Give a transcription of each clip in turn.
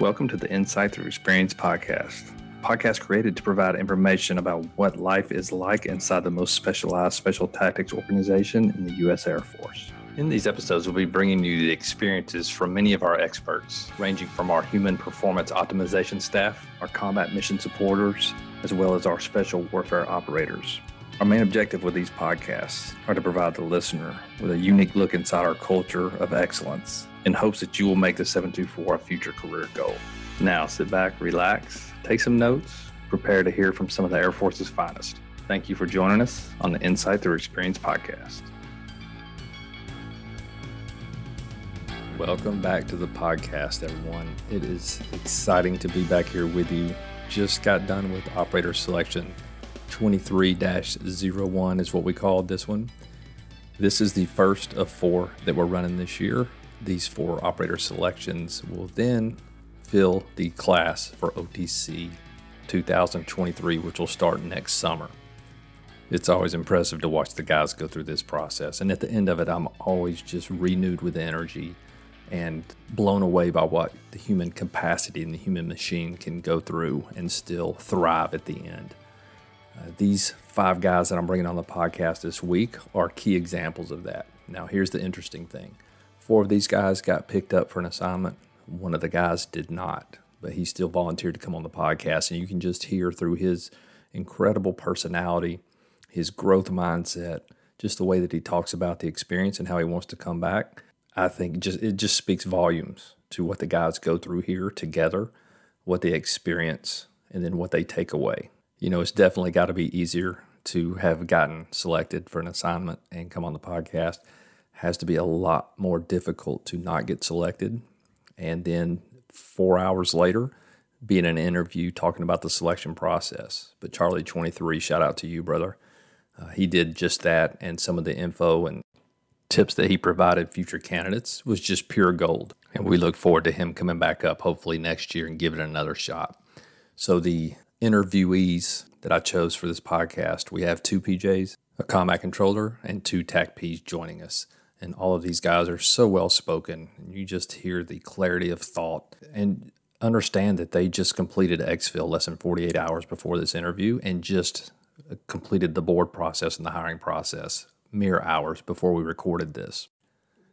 Welcome to the Insight Through Experience podcast. Podcast created to provide information about what life is like inside the most specialized special tactics organization in the U.S. Air Force. In these episodes, we'll be bringing you the experiences from many of our experts, ranging from our human performance optimization staff, our combat mission supporters, as well as our special warfare operators. Our main objective with these podcasts are to provide the listener with a unique look inside our culture of excellence in hopes that you will make the 724 a future career goal. Now, sit back, relax, take some notes, prepare to hear from some of the Air Force's finest. Thank you for joining us on the Insight Through Experience podcast. Welcome back to the podcast, everyone. It is exciting to be back here with you. Just got done with operator selection 23 01 is what we called this one. This is the first of four that we're running this year these four operator selections will then fill the class for OTC 2023, which will start next summer. It's always impressive to watch the guys go through this process. And at the end of it, I'm always just renewed with energy and blown away by what the human capacity and the human machine can go through and still thrive at the end. Uh, these five guys that I'm bringing on the podcast this week are key examples of that. Now, here's the interesting thing Four of these guys got picked up for an assignment. One of the guys did not, but he still volunteered to come on the podcast. And you can just hear through his incredible personality, his growth mindset, just the way that he talks about the experience and how he wants to come back. I think just it just speaks volumes to what the guys go through here together, what they experience, and then what they take away. You know, it's definitely got to be easier to have gotten selected for an assignment and come on the podcast has to be a lot more difficult to not get selected. And then four hours later, be in an interview talking about the selection process. But Charlie 23, shout out to you, brother. Uh, he did just that, and some of the info and tips that he provided future candidates was just pure gold. And we look forward to him coming back up hopefully next year and giving it another shot. So, the interviewees that I chose for this podcast, we have two PJs, a combat controller, and two TACPs joining us and all of these guys are so well spoken. And you just hear the clarity of thought and understand that they just completed exfil less than 48 hours before this interview and just completed the board process and the hiring process mere hours before we recorded this.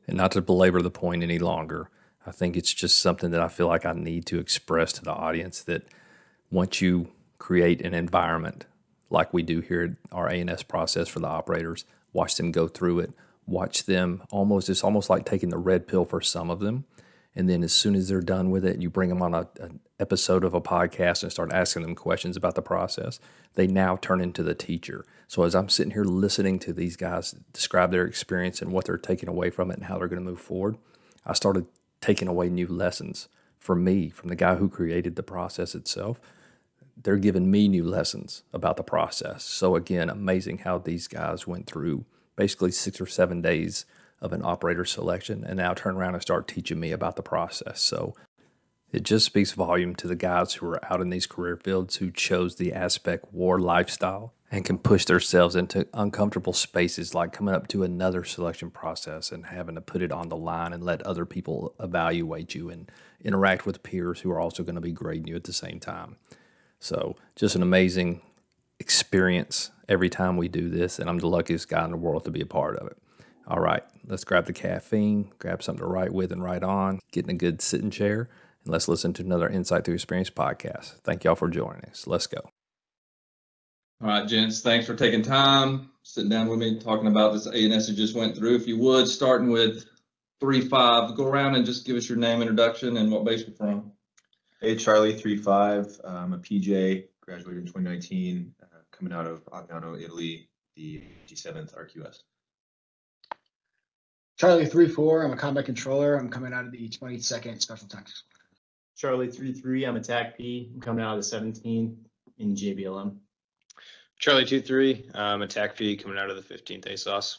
And not to belabor the point any longer, I think it's just something that I feel like I need to express to the audience that once you create an environment like we do here at our ANS process for the operators, watch them go through it, watch them almost it's almost like taking the red pill for some of them. And then as soon as they're done with it you bring them on a, an episode of a podcast and start asking them questions about the process. They now turn into the teacher. So as i'm sitting here listening to these guys describe their experience and what they're taking away from it and how they're going to move forward i started taking away new lessons for me from the guy who created the process itself they're giving me new lessons about the process so again amazing how these guys went through basically six or seven days of an operator selection and now turn around and start teaching me about the process. So it just speaks volume to the guys who are out in these career fields who chose the SpecWar lifestyle and can push themselves into uncomfortable spaces like coming up to another selection process and having to put it on the line and let other people evaluate you and interact with peers who are also going to be grading you at the same time. So, just an amazing experience every time we do this, and I'm the luckiest guy in the world to be a part of it. All right, let's grab the caffeine, grab something to write with and write on, get in a good sitting chair, and let's listen to another Insight Through Experience podcast. Thank y'all for joining us. Let's go. All right, gents, thanks for taking time, sitting down with me, talking about this ANS you just went through. If you would, starting with three five, go around and just give us your name, introduction, and what base you're from. Hey, Charlie, three five. I'm a PJ, graduated in 2019 uh, coming out of Aviano, Italy, the 57th RQS. Charlie three four. I'm a combat controller. I'm coming out of the 22nd Special Tactics. Charlie three three. I'm a TACP. I'm coming out of the 17th in JBLM. Charlie two three. I'm a TACP coming out of the 15th ASOS.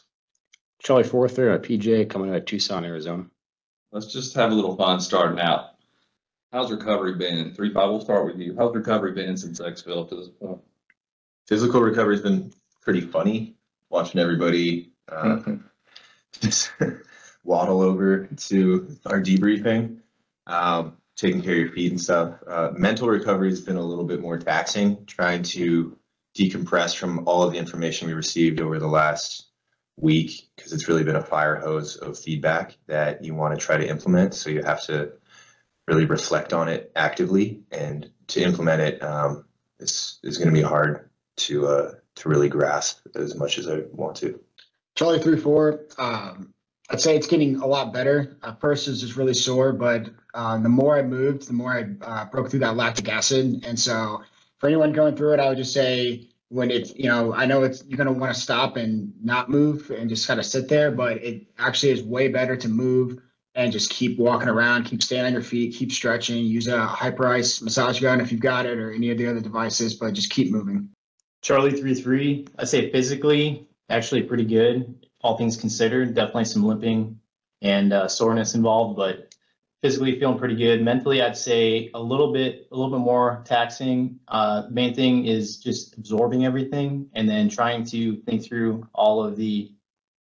Charlie four three. I'm a PJ coming out of Tucson, Arizona. Let's just have a little fun starting out. How's recovery been? Three five. We'll start with you. How's recovery been since exfil to this point? physical recovery has been pretty funny watching everybody uh, just waddle over to our debriefing. Um, taking care of your feet and stuff. Uh, mental recovery has been a little bit more taxing, trying to decompress from all of the information we received over the last week because it's really been a fire hose of feedback that you want to try to implement. So you have to really reflect on it actively, and to implement it um, is is going to be hard to uh, to really grasp as much as I want to. Charlie three four. Um, I'd say it's getting a lot better. At first, is just really sore, but uh, the more I moved, the more I uh, broke through that lactic acid. And so, for anyone going through it, I would just say when it's you know I know it's you're gonna want to stop and not move and just kind of sit there, but it actually is way better to move and just keep walking around, keep staying on your feet, keep stretching, use a Hyperice massage gun if you've got it or any of the other devices, but just keep moving. Charlie three three. I'd say physically actually pretty good, all things considered. Definitely some limping and uh, soreness involved, but physically feeling pretty good. Mentally, I'd say a little bit a little bit more taxing. Uh, main thing is just absorbing everything and then trying to think through all of the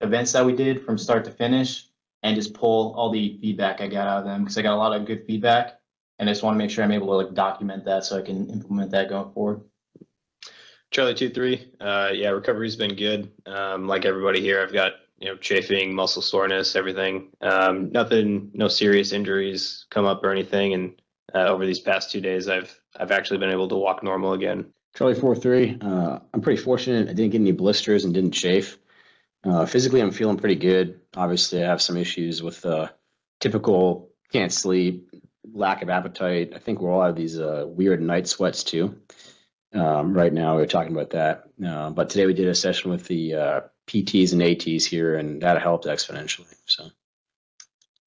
events that we did from start to finish and just pull all the feedback I got out of them because I got a lot of good feedback and I just want to make sure I'm able to like document that so I can implement that going forward. Charlie two three. Uh, yeah, recovery's been good. Um, like everybody here, I've got you know chafing, muscle soreness, everything. Um, nothing, no serious injuries come up or anything. And uh, over these past two days, I've I've actually been able to walk normal again. Charlie four three. Uh, I'm pretty fortunate. I didn't get any blisters and didn't chafe. Uh, physically, I'm feeling pretty good. Obviously, I have some issues with uh, typical can't sleep, lack of appetite. I think we all have these uh, weird night sweats too. Um, right now, we're talking about that. Uh, but today we did a session with the uh, PTs and ATs here, and that helped exponentially. So.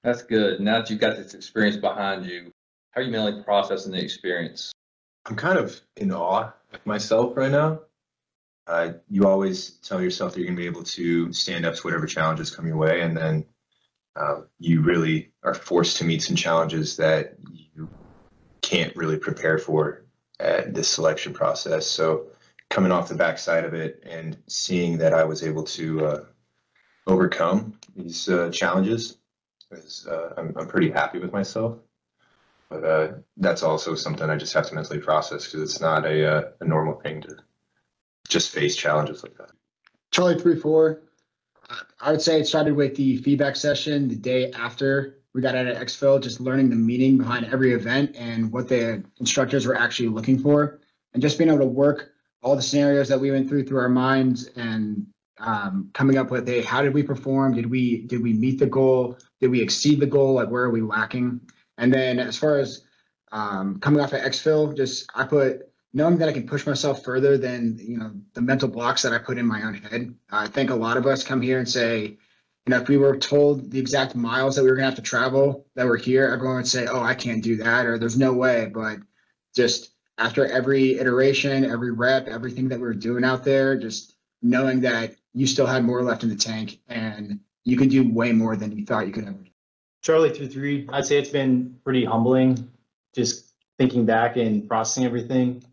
That's good. Now that you've got this experience behind you, how are you mentally processing the experience? I'm kind of in awe of myself right now. Uh, you always tell yourself that you're going to be able to stand up to whatever challenges come your way, and then uh, you really are forced to meet some challenges that you can't really prepare for at this selection process. So, coming off the backside of it and seeing that I was able to uh, overcome these uh, challenges, is, uh, I'm, I'm pretty happy with myself. But uh, that's also something I just have to mentally process because it's not a, a normal thing to just face challenges like that. Charlie three four. I would say it started with the feedback session the day after we got out of Exfil, just learning the meaning behind every event and what the instructors were actually looking for, and just being able to work all the scenarios that we went through through our minds and um, coming up with a how did we perform? Did we did we meet the goal? Did we exceed the goal? Like where are we lacking? And then as far as um, coming off of Exfil, just I put knowing that I can push myself further than you know the mental blocks that I put in my own head. I think a lot of us come here and say, you know, if we were told the exact miles that we were gonna have to travel that we're here, everyone would say, "Oh, I can't do that," or "There's no way." But just after every iteration, every rep, everything that we were doing out there, just knowing that you still had more left in the tank and you can do way more than you thought you could ever. do. Charlie through three, I'd say it's been pretty humbling, just thinking back and processing everything.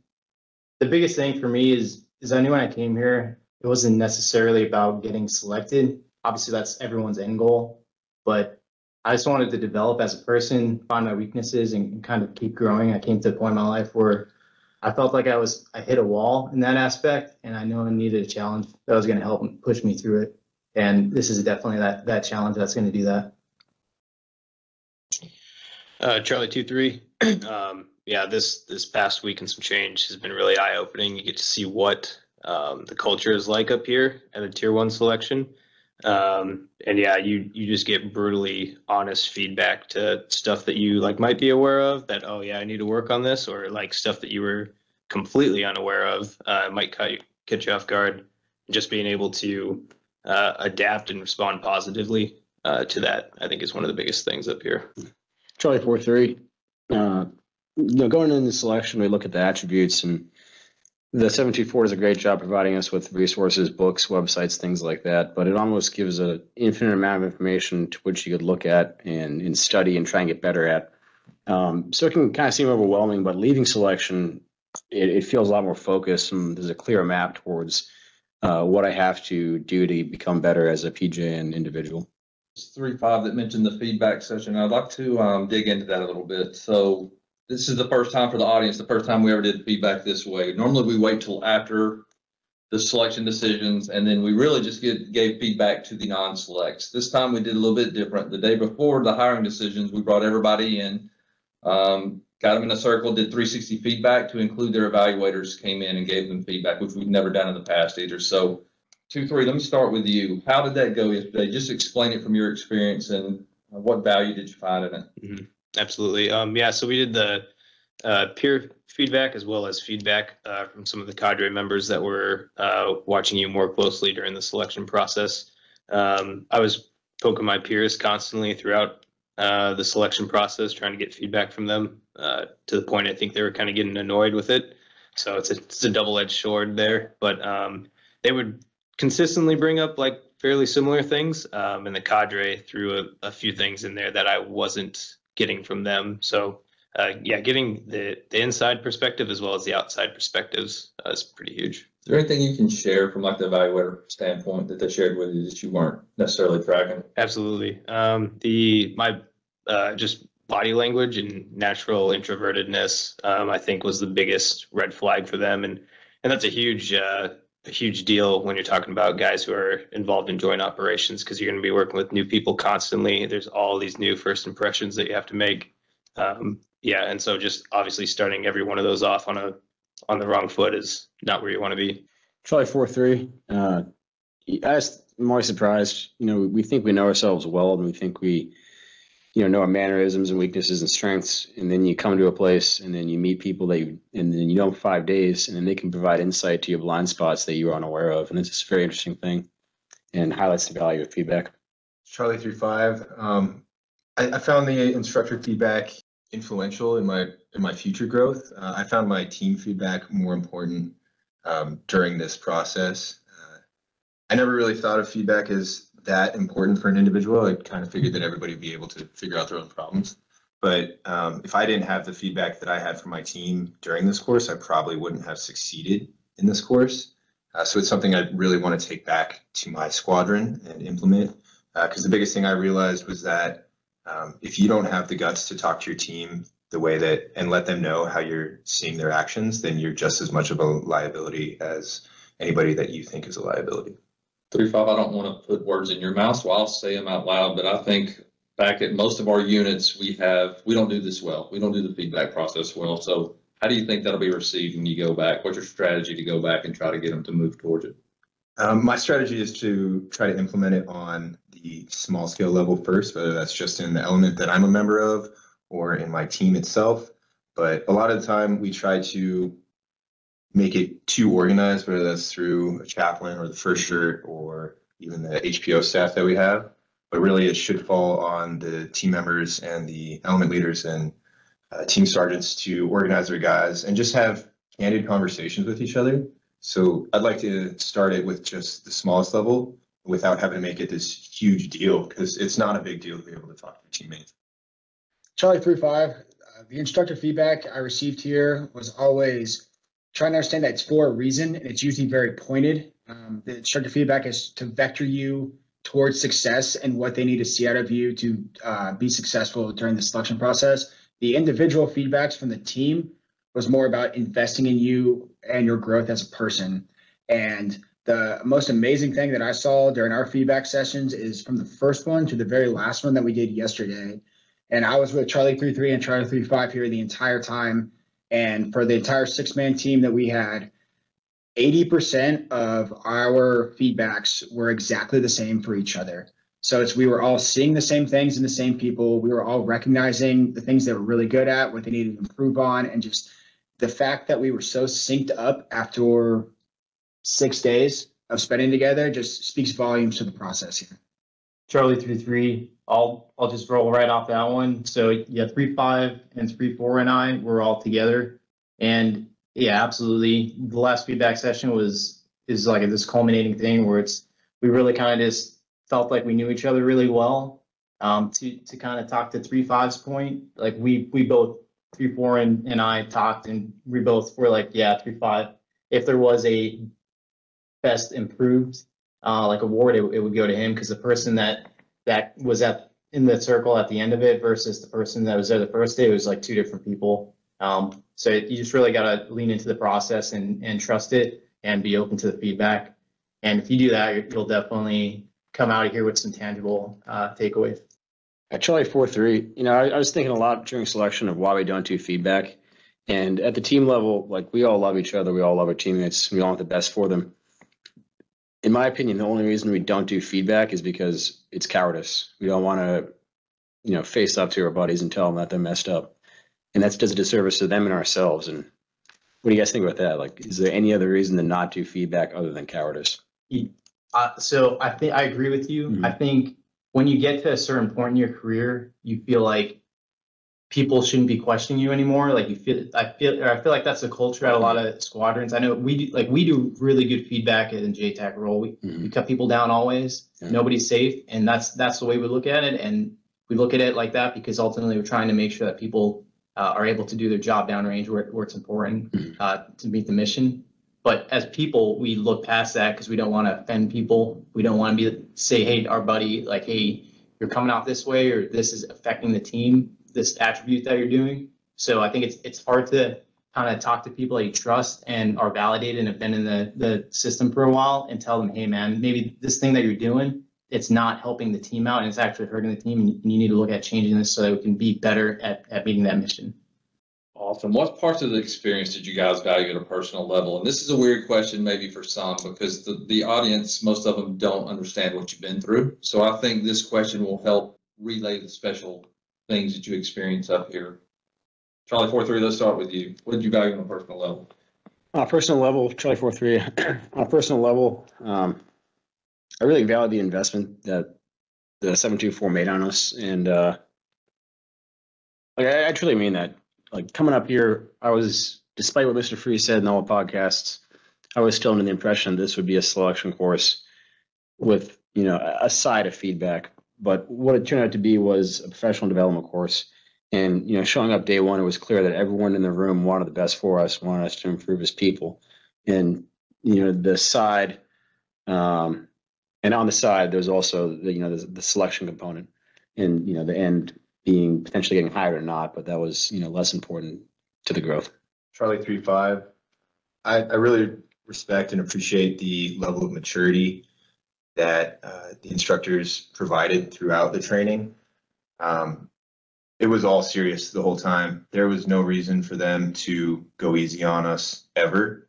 The biggest thing for me is is I knew when I came here, it wasn't necessarily about getting selected. Obviously, that's everyone's end goal, but I just wanted to develop as a person, find my weaknesses, and, kind of keep growing. I came to a point in my life where I felt like I was I hit a wall in that aspect, and I know I needed a challenge that was going to help push me through it. And this is definitely that that challenge that's going to do that. Uh, Charlie two three. um, yeah, this this past week and some change has been really eye opening. You get to see what um, the culture is like up here at a tier one selection, um, and yeah, you you just get brutally honest feedback to stuff that you like might be aware of. That oh yeah, I need to work on this, or like stuff that you were completely unaware of uh, might cut you, catch you off guard. Just being able to uh, adapt and respond positively uh, to that, I think, is one of the biggest things up here. Charlie four three. Uh, you know, going into the selection, we look at the attributes, and the seven two four does a great job providing us with resources, books, websites, things like that. But it almost gives an infinite amount of information to which you could look at and, and study and try and get better at. Um, so it can kind of seem overwhelming, but leaving selection, it, it feels a lot more focused, and there's a clear map towards uh, what I have to do to become better as a PJ and individual. three, five that mentioned the feedback session. I'd like to, um, dig into that a little bit. So this is the first time for the audience, the first time we ever did feedback this way. Normally we wait till after the selection decisions and then we really just get, gave feedback to the non-selects. This time we did a little bit different. The day before the hiring decisions, we brought everybody in. Um, got them in a circle, did three sixty feedback to include their evaluators, came in and gave them feedback, which we've never done in the past either. So two, three, let me start with you. How did that go yesterday? Just explain it from your experience and what value did you find in it? Absolutely. Um, yeah, so we did the uh, peer feedback as well as feedback uh, from some of the cadre members that were uh, watching you more closely during the selection process. Um, I was poking my peers constantly throughout uh, the selection process, trying to get feedback from them uh, to the point I think they were kind of getting annoyed with it. So it's a, it's a double-edged sword there, but um, they would consistently bring up like fairly similar things. Um, and the cadre threw a, a few things in there that I wasn't getting from them. So uh, yeah, getting the, the inside perspective as well as the outside perspectives uh, is pretty huge. Is there anything you can share from like the evaluator standpoint that they shared with you that you weren't necessarily tracking? Absolutely. Um, the my uh, just body language and natural introvertedness, um, I think, was the biggest red flag for them, and and that's a huge uh, a huge deal when you're talking about guys who are involved in joint operations because you're going to be working with new people constantly. There's all these new first impressions that you have to make. Um, yeah, and so just obviously starting every one of those off on a on the wrong foot is not where you want to be. Charlie four three. Uh, I just, I'm always surprised. You know, we think we know ourselves well, and we think we, you know, know our mannerisms and weaknesses and strengths. And then you come to a place, and then you meet people that you, and then you know five days, and then they can provide insight to your blind spots that you were unaware of. And it's just a very interesting thing, and highlights the value of feedback. Charlie three five. Um, I, I found the instructor feedback influential in my in my future growth. Uh, I found my team feedback more important um, during this process. Uh, I never really thought of feedback as that important for an individual. I kind of figured that everybody would be able to figure out their own problems. But um, if I didn't have the feedback that I had from my team during this course, I probably wouldn't have succeeded in this course. Uh, so it's something I really want to take back to my squadron and implement. Because the biggest thing I realized was that um, if you don't have the guts to talk to your team the way that and let them know how you're seeing their actions, then you're just as much of a liability as anybody that you think is a liability. Three, five, I don't want to put words in your mouth, so I'll say them out loud, but I think back at most of our units, we have, we don't do this well. We don't do the feedback process well. So how do you think that'll be received when you go back? What's your strategy to go back and try to get them to move towards it? Um, my strategy is to try to implement it on the small scale level first, whether that's just in the element that I'm a member of or in my team itself. But a lot of the time, we try to make it too organized, whether that's through a chaplain or the first shirt or even the HPO staff that we have. But really, it should fall on the team members and the element leaders and uh, team sergeants to organize their guys and just have candid conversations with each other. So I'd like to start it with just the smallest level without having to make it this huge deal because it's not a big deal to be able to talk to your teammates. Charlie three five, uh, the instructor feedback I received here was always trying to understand that it's for a reason and it's usually very pointed. Um, the instructor feedback is to vector you towards success and what they need to see out of you to uh, be successful during the selection process. The individual feedbacks from the team was more about investing in you and your growth as a person. And the most amazing thing that I saw during our feedback sessions is from the first one to the very last one that we did yesterday. And I was with Charlie 33 and Charlie 35 here the entire time. And for the entire six man team that we had, 80% of our feedbacks were exactly the same for each other. So it's we were all seeing the same things in the same people. We were all recognizing the things they were really good at, what they needed to improve on, and just the fact that we were so synced up after six days of spending together just speaks volumes to the process here. Charlie three three. I'll I'll just roll right off that one. So yeah, three five and three four and I were all together, and yeah, absolutely. The last feedback session was is like this culminating thing where it's we really kind of just felt like we knew each other really well. Um, to to kind of talk to three five's point, like we we both three four and and I talked and we both were like yeah three five. If there was a best improved uh, like award, it, it would go to him because the person that that was at, in the circle at the end of it versus the person that was there the first day, was like two different people. Um, so you just really gotta lean into the process and, and trust it and be open to the feedback. And if you do that, you'll definitely come out of here with some tangible, uh, takeaways. Charlie four three, you know, I, I was thinking a lot during selection of why we don't do feedback. And at the team level, like we all love each other, we all love our teammates, we all want the best for them. In my opinion, the only reason we don't do feedback is because it's cowardice. We don't want to, you know, face up to our buddies and tell them that they're messed up. And that does a disservice to them and ourselves. And what do you guys think about that? Like, is there any other reason to not do feedback other than cowardice? Uh, so I think I agree with you. Mhm. I think when you get to a certain point in your career, you feel like people shouldn't be questioning you anymore. Like you feel, I feel, or I feel like that's the culture at a lot of squadrons. I know we do, like we do really good feedback in JTAC role. We, we Mhm. cut people down always. Yeah. Nobody's safe, and that's that's the way we look at it. And we look at it like that because ultimately we're trying to make sure that people uh, are able to do their job downrange where, where it's important Mhm. uh, to meet the mission. But as people, we look past that because we don't want to offend people. We don't want to be say, "Hey, our buddy, like, hey, you're coming out this way, or this is affecting the team. This attribute that you're doing." So I think it's it's hard to kind of talk to people that you trust and are validated and have been in the the system for a while and tell them, "Hey, man, maybe this thing that you're doing, it's not helping the team out and it's actually hurting the team, and you- need to look at changing this so that we can be better at at meeting that mission." Awesome. What parts of the experience did you guys value at a personal level? And this is a weird question maybe for some because the, the audience, most of them don't understand what you've been through. So I think this question will help relay the special things that you experience up here. Charlie four three, let's start with you. What did you value on a personal level? On a personal level, Charlie four three. On a personal level, um, I really value the investment that the seven two four made on us, and uh, like I, I truly mean that. Like coming up here, I was, despite what Mr. Free said in all the podcasts, I was still under the impression this would be a selection course with you know a side of feedback. But what it turned out to be was a professional development course. And you know, showing up day one, it was clear that everyone in the room wanted the best for us, wanted us to improve as people. And you know, the side, um, and on the side, there's also the you know the, the selection component, and you know the end being potentially getting hired or not, but that was you know less important to the growth. Charlie three five. I, I really respect and appreciate the level of maturity that uh, the instructors provided throughout the training. Um, it was all serious the whole time. There was no reason for them to go easy on us ever,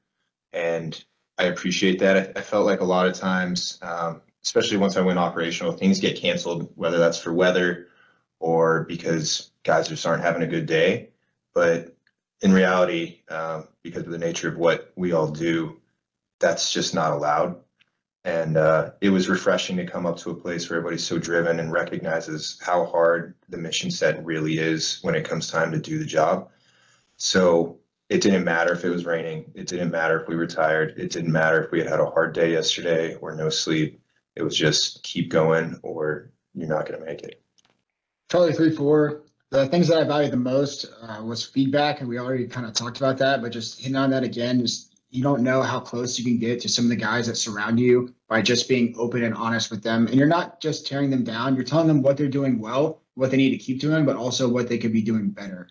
and I appreciate that. I, I felt like a lot of times, um, especially once I went operational, things get canceled, whether that's for weather or because guys just aren't having a good day. But in reality, um, because of the nature of what we all do, that's just not allowed. And uh, it was refreshing to come up to a place where everybody's so driven and recognizes how hard the mission set really is when it comes time to do the job. So it didn't matter if it was raining. It didn't matter if we were tired. It didn't matter if we had had a hard day yesterday or no sleep. It was just keep going or you're not going to make it. Charlie three four. The things that I valued the most uh, was feedback, and we already kind of talked about that. But just hitting on that again, is you don't know how close you can get to some of the guys that surround you by just being open and honest with them. And you're not just tearing them down; you're telling them what they're doing well, what they need to keep doing, but also what they could be doing better.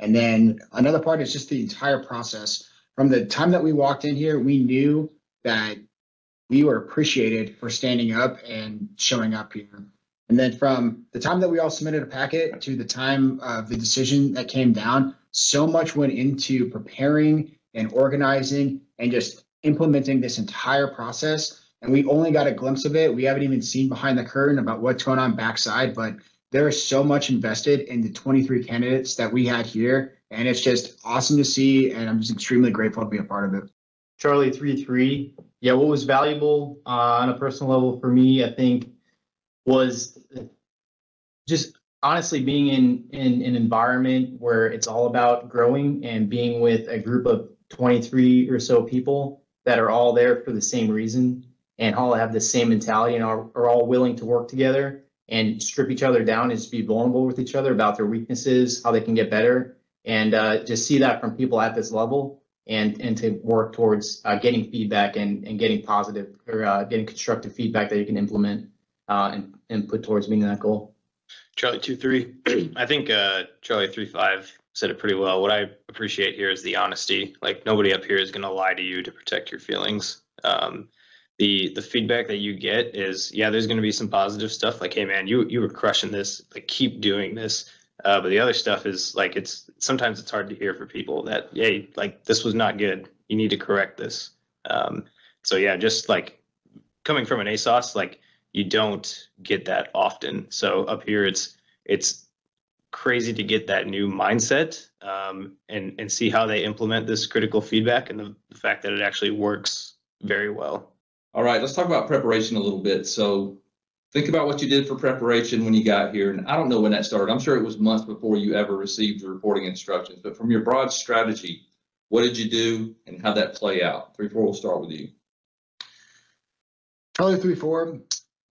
And then another part is just the entire process. From the time that we walked in here, we knew that we were appreciated for standing up and showing up here. And then from the time that we all submitted a packet to the time of the decision that came down, so much went into preparing and organizing and just implementing this entire process. And we only got a glimpse of it. We haven't even seen behind the curtain about what's going on backside, but there is so much invested in the 23 candidates that we had here. And it's just awesome to see. And I'm just extremely grateful to be a part of it. Charlie three three. Yeah, what was valuable uh, on a personal level for me, I think, was just honestly being in in an environment where it's all about growing and being with a group of 23 or so people that are all there for the same reason and all have the same mentality and are, are all willing to work together and strip each other down and just be vulnerable with each other about their weaknesses, how they can get better, and uh, just see that from people at this level and and to work towards uh, getting feedback and and getting positive or uh, getting constructive feedback that you can implement uh, and and put towards meeting that goal. Charlie two three. I think uh, Charlie three five said it pretty well. What I appreciate here is the honesty. Like nobody up here is going to lie to you to protect your feelings. Um, the the feedback that you get is yeah, there's going to be some positive stuff like hey man, you you were crushing this. Like keep doing this. Uh, but the other stuff is like it's sometimes it's hard to hear for people that hey like this was not good. You need to correct this. Um, so yeah, just like coming from an ASOS, like you don't get that often. So up here, it's it's crazy to get that new mindset um, and and see how they implement this critical feedback and the, the fact that it actually works very well. All right, let's talk about preparation a little bit. So think about what you did for preparation when you got here. And I don't know when that started. I'm sure it was months before you ever received the reporting instructions. But from your broad strategy, what did you do and how'd that play out? Three, four, we'll start with you. Charlie three four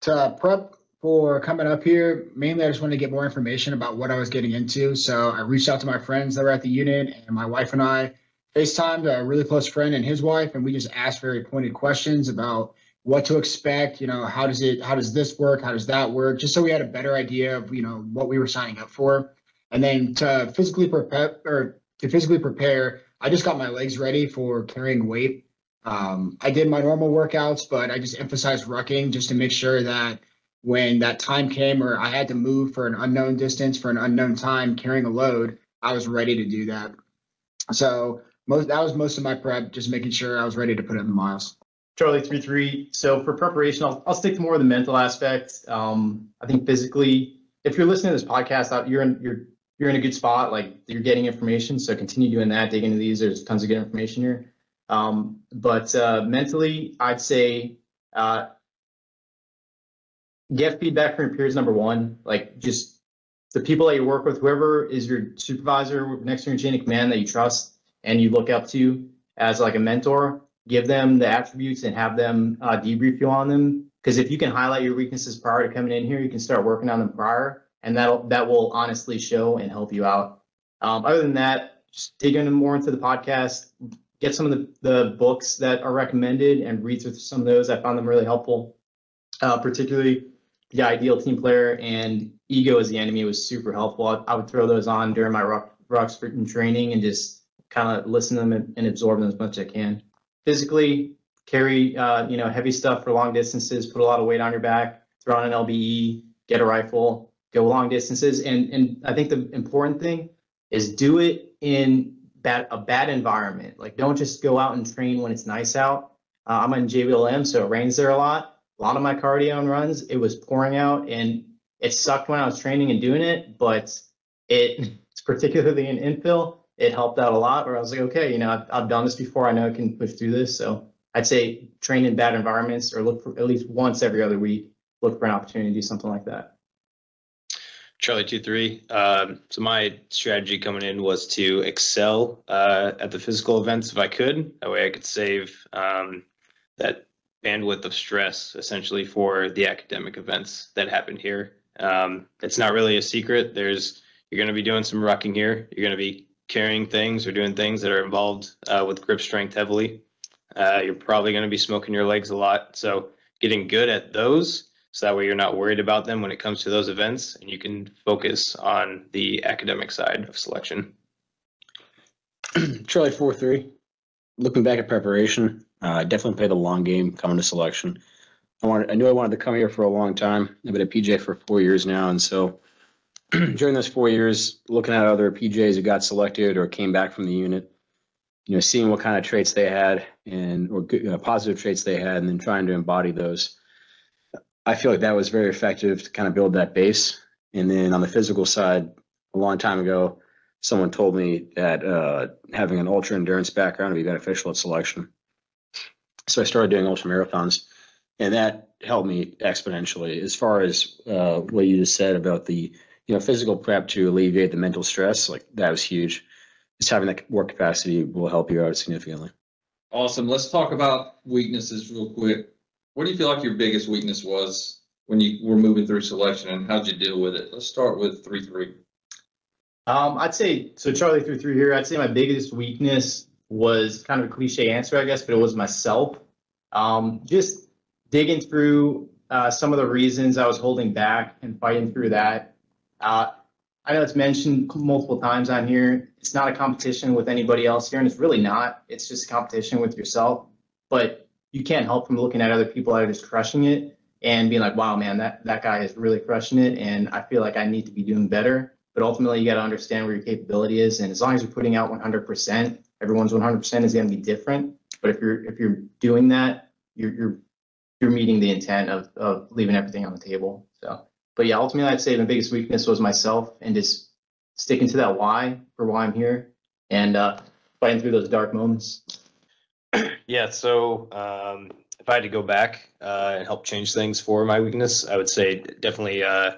to prep for coming up here. Mainly, I just wanted to get more information about what I was getting into. So I reached out to my friends that were at the unit, and my wife and I FaceTimed a really close friend and his wife, and we just asked very pointed questions about what to expect. You know, how does it, how does this work? How does that work? Just so we had a better idea of you know what we were signing up for, and then to physically prepare or to physically prepare. I just got my legs ready for carrying weight. Um, I did my normal workouts, but I just emphasized rucking just to make sure that when that time came or I had to move for an unknown distance for an unknown time carrying a load, I was ready to do that. So most that was most of my prep, just making sure I was ready to put in the miles. Charlie three three. So for preparation, I'll, I'll stick to more of the mental aspect. Um, I think physically, if you're listening to this podcast, uh, you're in you're you're in a good spot. Like you're getting information, so continue doing that. Dig into these. There's tons of good information here. Um, but uh, mentally, I'd say uh, get feedback from your peers. Number one, like just the people that you work with, whoever is your supervisor next to your chain of command that you trust and you look up to as like a mentor, give them the attributes and have them uh, debrief you on them. Because if you can highlight your weaknesses prior to coming in here, you can start working on them prior, and that'll that will honestly show and help you out. Um, other than that, just dig into more into the podcast, get some of the, the books that are recommended and read through some of those. I found them really helpful, uh, particularly the ideal team player and Ego Is the Enemy was super helpful. I, I would throw those on during my ruck, ruck sprinting training and just kind of listen to them and, and, absorb them as much as I can. Physically, carry uh, you know heavy stuff for long distances, put a lot of weight on your back, throw on an LBE, get a rifle, go long distances, and and I think the important thing is do it in bad a bad environment. Like don't just go out and train when it's nice out. Uh, I'm in JBLM, so it rains there a lot. Lot of my cardio and runs, it was pouring out, and it sucked when I was training and doing it, but it, it's particularly in infil, it helped out a lot. Where I was like, okay, you know, I've, I've done this before. I know I can push through this. So I'd say train in bad environments or look for at least once every other week. Look for an opportunity to do something like that. Charlie two three. Um, so my strategy coming in was to excel uh, at the physical events if I could. That way I could save um, that bandwidth of stress essentially for the academic events that happen here. Um, it's not really a secret. There's you're going to be doing some rucking here. You're going to be carrying things or doing things that are involved uh, with grip strength heavily. Uh, you're probably going to be smoking your legs a lot. So getting good at those so that way you're not worried about them when it comes to those events and you can focus on the academic side of selection. Charlie four three. Looking back at preparation, uh, I definitely played the long game coming to selection. I wanted, I knew I wanted to come here for a long time. I've been at PJ for four years now, and so during those four years, looking at other PJs who got selected or came back from the unit, you know, seeing what kind of traits they had and or good, uh, positive traits they had, and then trying to embody those. I feel like that was very effective to kind of build that base. And then on the physical side, a long time ago, someone told me that uh, having an ultra endurance background would be beneficial at selection. So I started doing ultra marathons, and that helped me exponentially. As far as uh, what you just said about the you know physical prep to alleviate the mental stress, like that was huge. Just having that work capacity will help you out significantly. Awesome. Let's talk about weaknesses real quick. What do you feel like your biggest weakness was when you were moving through selection, and how'd you deal with it? Let's start with three three. Um, I'd say so. Charlie through through here. I'd say my biggest weakness was kind of a cliche answer, I guess, but it was myself. Um, just digging through uh, some of the reasons I was holding back and fighting through that. Uh, I know it's mentioned multiple times on here. It's not a competition with anybody else here, and it's really not. It's just a competition with yourself. But you can't help from looking at other people that are just crushing it and being like, wow, man, that, that guy is really crushing it. And I feel like I need to be doing better. But ultimately, you got to understand where your capability is. And as long as you're putting out 100%, everyone's 100% is going to be different. But if you're if you're doing that, you're you're you're meeting the intent of of leaving everything on the table. So, but yeah, ultimately, I'd say my biggest weakness was myself and just sticking to that why for why I'm here and uh, fighting through those dark moments. Yeah, so um, if I had to go back uh, and help change things for my weakness, I would say definitely uh,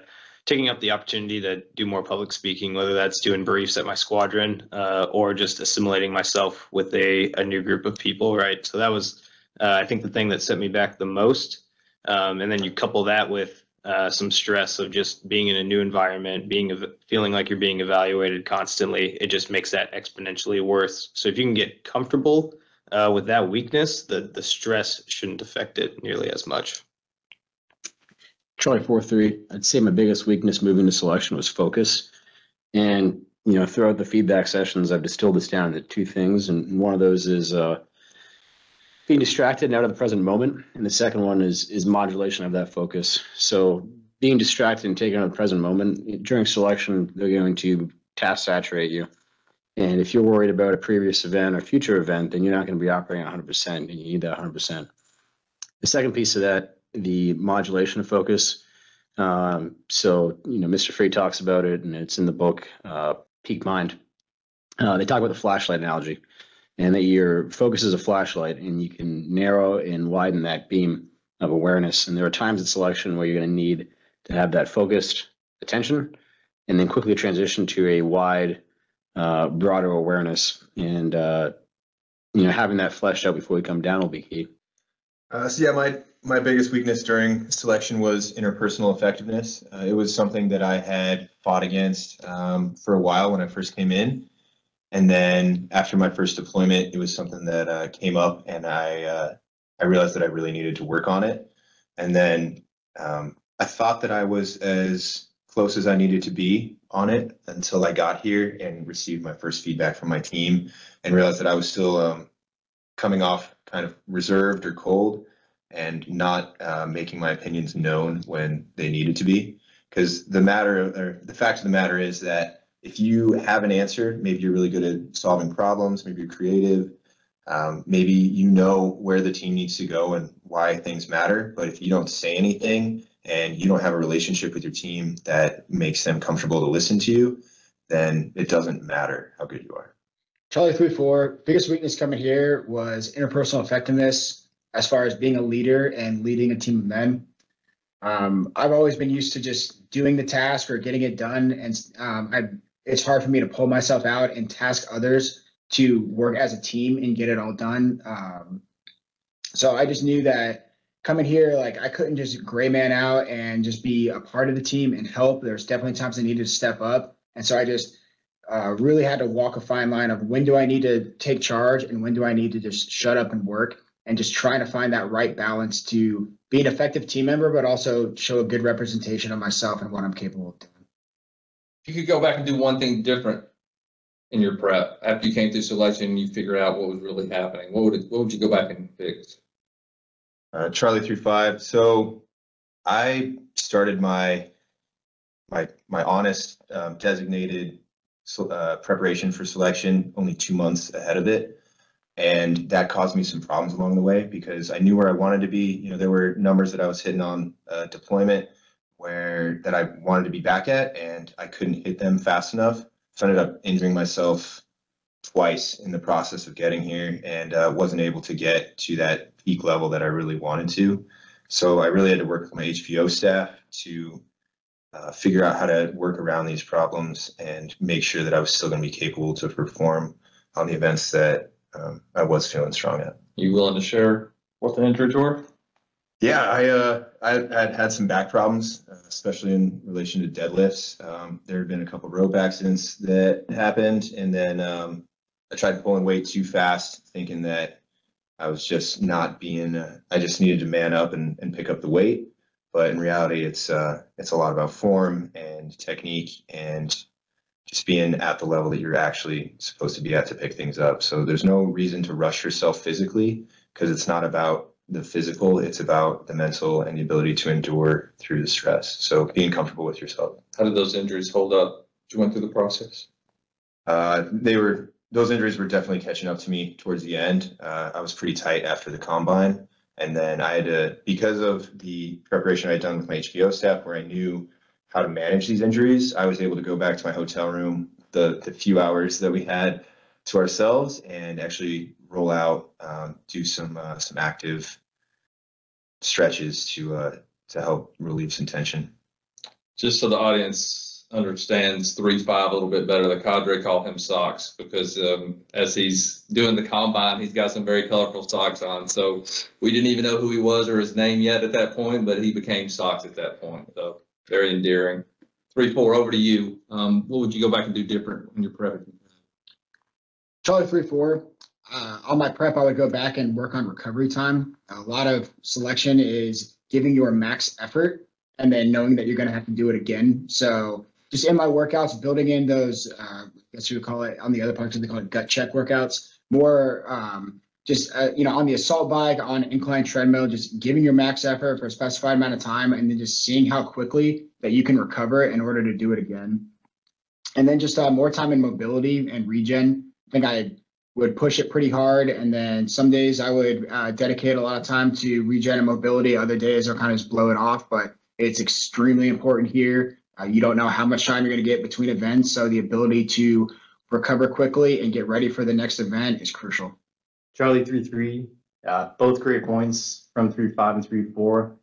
taking up the opportunity to do more public speaking, whether that's doing briefs at my squadron uh, or just assimilating myself with a, a new group of people, right? So that was, uh, I think, the thing that set me back the most. Um, and then you couple that with uh, some stress of just being in a new environment, being feeling like you're being evaluated constantly. It just makes that exponentially worse. So if you can get comfortable uh, with that weakness, the the stress shouldn't affect it nearly as much. Charlie four three. I'd say my biggest weakness moving to selection was focus. And you know, throughout the feedback sessions, I've distilled this down into two things, and one of those is uh, being distracted and out of the present moment, and the second one is is modulation of that focus. So being distracted and taken out of the present moment during selection, they're going to task saturate you. And if you're worried about a previous event or future event, then you're not going to be operating 100%, and you need that 100%. The second piece of that, the modulation of focus. Um, so, you know, Mr. Free talks about it, and it's in the book, uh, Peak Mind. Uh, they talk about the flashlight analogy, and that your focus is a flashlight, and you can narrow and widen that beam of awareness. And there are times in selection where you're going to need to have that focused attention, and then quickly transition to a wide uh, broader awareness and uh, you know having that fleshed out before we come down will be key. Uh, so yeah, my my biggest weakness during selection was interpersonal effectiveness. Uh, it was something that I had fought against um, for a while when I first came in, and then after my first deployment, it was something that uh, came up, and I uh, I realized that I really needed to work on it. And then um, I thought that I was as close as I needed to be on it until I got here and received my first feedback from my team and realized that I was still um, coming off kind of reserved or cold and not uh, making my opinions known when they needed to be. Because the matter, or the fact of the matter is that if you have an answer, maybe you're really good at solving problems, maybe you're creative, um, maybe you know where the team needs to go and why things matter. But if you don't say anything and you don't have a relationship with your team that makes them comfortable to listen to you, then it doesn't matter how good you are. Charlie three four. Biggest weakness coming here was interpersonal effectiveness as far as being a leader and leading a team of men. Um, I've always been used to just doing the task or getting it done, and um, I, it's hard for me to pull myself out and task others to work as a team and get it all done. Um, so I just knew that coming here, like I couldn't just gray man out and just be a part of the team and help. There's definitely times I needed to step up, and so I just uh, really had to walk a fine line of when do I need to take charge and when do I need to just shut up and work and just trying to find that right balance to be an effective team member, but also show a good representation of myself and what I'm capable of doing. If you could go back and do one thing different in your prep after you came through selection, and you figured out what was really happening, what would it, what would you go back and fix? Uh, Charlie through five. So I started my my my honest um, designated uh, preparation for selection only two months ahead of it, and that caused me some problems along the way because I knew where I wanted to be. You know, there were numbers that I was hitting on uh, deployment where that I wanted to be back at, and I couldn't hit them fast enough. So I ended up injuring myself twice in the process of getting here, and uh, wasn't able to get to that peak level that I really wanted to. So I really had to work with my HPO staff to uh, figure out how to work around these problems and make sure that I was still going to be capable to perform on the events that um, I was feeling strong at. You willing to share what the injuries were? Yeah, I uh, I had had some back problems, especially in relation to deadlifts. Um, there had been a couple rope accidents that happened, and then um, I tried pulling weight too fast, thinking that I was just not being. Uh, I just needed to man up and, and pick up the weight, but in reality, it's uh, it's a lot about form and technique and just being at the level that you're actually supposed to be at to pick things up. So there's no reason to rush yourself physically because it's not about the physical, it's about the mental and the ability to endure through the stress. So being comfortable with yourself. How did those injuries hold up? as You went through the process? Uh, they were those injuries were definitely catching up to me towards the end. Uh, I was pretty tight after the combine, and then I had to because of the preparation I had done with my HPO staff, where I knew how to manage these injuries. I was able to go back to my hotel room the the few hours that we had to ourselves and actually roll out, um, do some uh, some active stretches to uh, to help relieve some tension. Just so the audience understands three five a little bit better, the cadre call him socks because um, as he's doing the combine, he's got some very colorful socks on. So we didn't even know who he was or his name yet at that point, but he became socks at that point. So very endearing. Three four over to you. Um, what would you go back and do different when you're prepping? Charlie three four. Uh, on my prep, I would go back and work on recovery time. A lot of selection is giving your max effort and then knowing that you're going to have to do it again. So just in my workouts, building in those, uh, I guess you would call it on the other parts, they call it gut check workouts. More um, just uh, you know on the assault bike, on incline treadmill, just giving your max effort for a specified amount of time, and then just seeing how quickly that you can recover in order to do it again. And then just uh, more time in mobility and regen. I think I would push it pretty hard. And then some days I would uh, dedicate a lot of time to regen and mobility. Other days I'll kind of just blow it off. But it's extremely important here. Uh, you don't know how much time you're going to get between events. So the ability to recover quickly and get ready for the next event is crucial. Charlie three three, uh, both great points from three five and three four.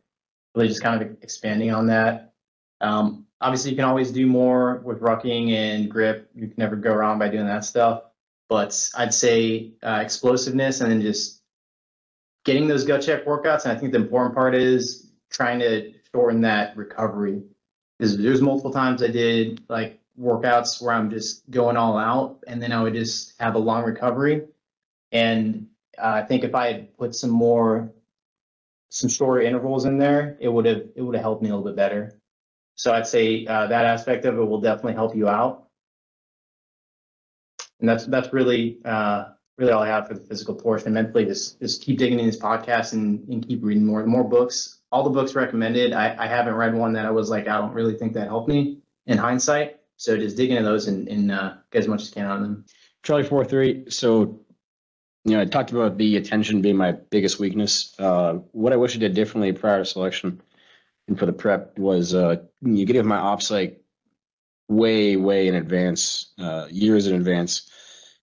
Really just kind of expanding on that. Um, obviously, you can always do more with rucking and grip. You can never go wrong by doing that stuff. But I'd say uh, explosiveness and then just getting those gut check workouts. And I think the important part is trying to shorten that recovery. Because there's multiple times I did like workouts where I'm just going all out, and then I would just have a long recovery. And uh, I think if I had put some more, some shorter intervals in there, it would have it would have helped me a little bit better. So I'd say uh, that aspect of it will definitely help you out. And that's that's really uh, really all I have for the physical portion. And mentally, just just keep digging in these podcasts and, and keep reading more more books. All the books recommended. I, I haven't read one that I was like I don't really think that helped me in hindsight. So just dig into those and, and uh, get as much as you can of them. Charlie four three. So, you know, I talked about the attention being my biggest weakness. Uh, what I wish I did differently prior to selection and for the prep was uh, you get my ops like way, way in advance, uh, years in advance,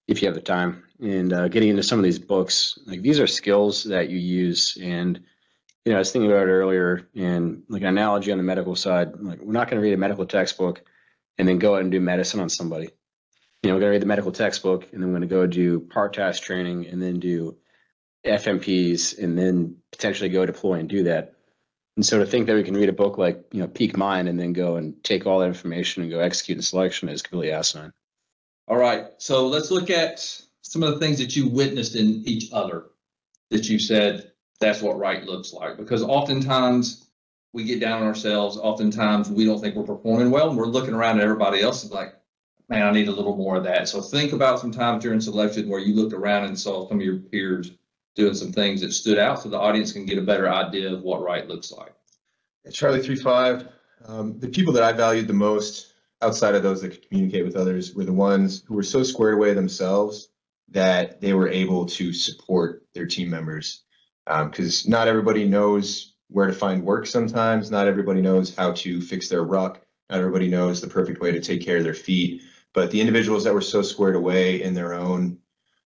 if you have the time. And uh, getting into some of these books, like these are skills that you use. And you know, I was thinking about it earlier, and like an analogy on the medical side, like we're not going to read a medical textbook and then go out and do medicine on somebody you know, we're going to read the medical textbook and then we're going to go do part task training and then do FMPs and then potentially go deploy and do that. And so to think that we can read a book like, you know, Peak Mind and then go and take all that information and go execute the selection is completely asinine. All right, so let's look at some of the things that you witnessed in each other that you said that's what right looks like. Because oftentimes we get down on ourselves. Oftentimes we don't think we're performing well, and we're looking around at everybody else and like, man, I need a little more of that. So think about some times during selection where you looked around and saw some of your peers doing some things that stood out, so the audience can get a better idea of what right looks like. Charlie three five. Um, the people that I valued the most outside of those that could communicate with others were the ones who were so squared away themselves that they were able to support their team members. Because um, not everybody knows where to find work sometimes. Not everybody knows how to fix their ruck. Not everybody knows the perfect way to take care of their feet. But the individuals that were so squared away in their own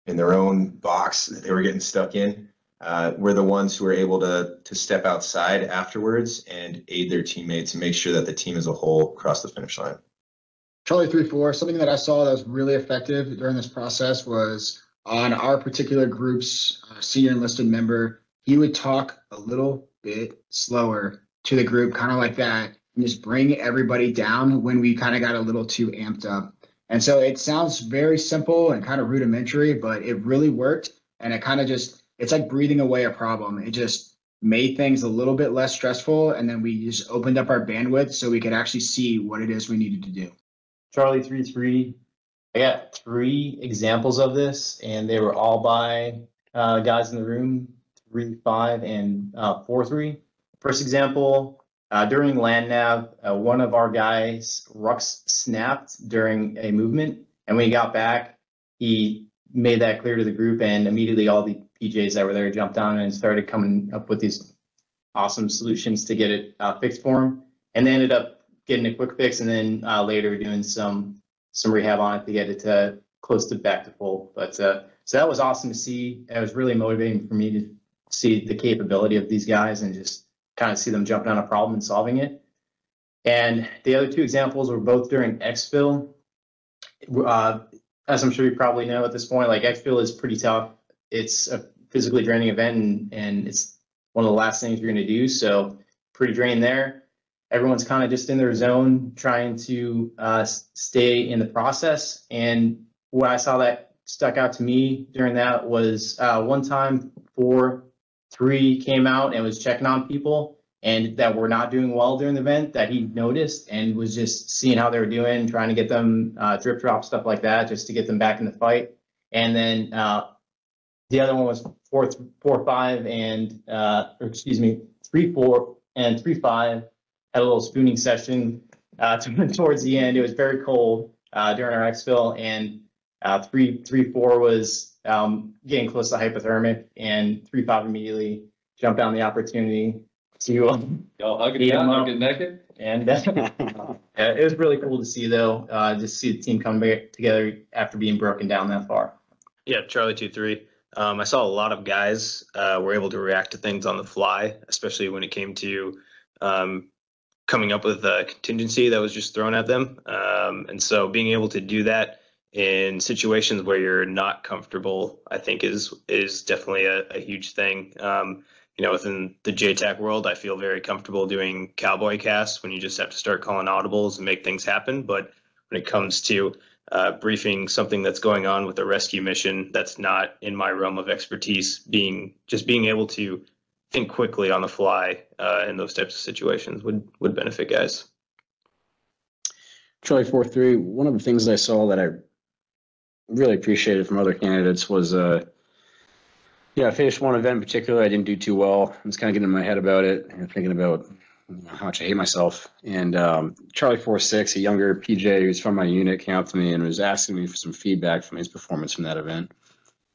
in their own box that they were getting stuck in uh, were the ones who were able to to step outside afterwards and aid their teammates and make sure that the team as a whole crossed the finish line. Charlie three four. Something that I saw that was really effective during this process was on our particular group's uh, senior enlisted member. He would talk a little bit slower to the group, kind of like that, and just bring everybody down when we kind of got a little too amped up. And so it sounds very simple and kind of rudimentary, but it really worked. And it kind of just, it's like breathing away a problem. It just made things a little bit less stressful, and then we just opened up our bandwidth so we could actually see what it is we needed to do. Charlie three three. I got three examples of this, and they were all by uh, guys in the room. Three five and uh, four three. First example uh, during land nav, uh, one of our guys ruck's snapped during a movement, and when he got back, he made that clear to the group, and immediately all the PJs that were there jumped on and started coming up with these awesome solutions to get it uh, fixed for him, and they ended up getting a quick fix, and then uh, later doing some some rehab on it to get it to close to back to full. But uh, so that was awesome to see. It was really motivating for me to see the capability of these guys and just kind of see them jumping on a problem and solving it. And the other two examples were both during exfil. Uh, as I'm sure you probably know at this point, like exfil is pretty tough. It's a physically draining event and, and it's one of the last things you're going to do. So pretty drained there everyone's kind of just in their zone trying to uh, stay in the process. And what I saw that stuck out to me during that was uh, one time four, three came out and was checking on people and that were not doing well during the event that he noticed and was just seeing how they were doing, trying to get them uh, drip drop stuff like that, just to get them back in the fight. And then uh, the other one was four, four, five, and uh, or excuse me, three, four, and three, five had a little spooning session uh, towards the end. It was very cold uh, during our exfil, and uh, three three four was um, getting close to hypothermic, and three five immediately jumped on the opportunity to. Um, Y'all hugging Yeah, it out, no. hugging naked? and uh, yeah, it was really cool to see, though, uh, just see the team come back together after being broken down that far. Yeah, Charlie two three. Um, I saw a lot of guys uh, were able to react to things on the fly, especially when it came to um, coming up with a contingency that was just thrown at them. Um, and so being able to do that in situations where you're not comfortable, I think is is definitely a, a huge thing. Um, you know, within the JTAC world, I feel very comfortable doing cowboy CAS when you just have to start calling audibles and make things happen. But when it comes to uh, briefing something that's going on with a rescue mission that's not in my realm of expertise, being just being able to think quickly on the fly uh, in those types of situations would would benefit guys. Charlie four three. One of the things I saw that I really appreciated from other candidates was uh yeah, I finished one event in particular. I didn't do too well. I was kind of getting in my head about it and thinking about how much I hate myself. And um, Charlie four six, a younger PJ who's from my unit, came up to me and was asking me for some feedback from his performance from that event.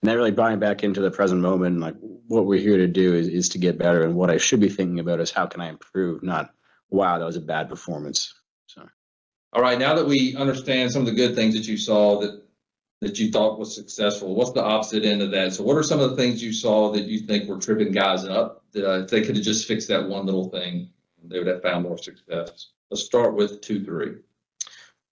And that really brought me back into the present moment. Like what we're here to do is, is to get better, and what I should be thinking about is how can I improve, not wow, that was a bad performance. So. All right, now that we understand some of the good things that you saw that, that you thought was successful, what's the opposite end of that? So what are some of the things you saw that you think were tripping guys up? That uh, if they could have just fixed that one little thing, they would have found more success. Let's start with two, three.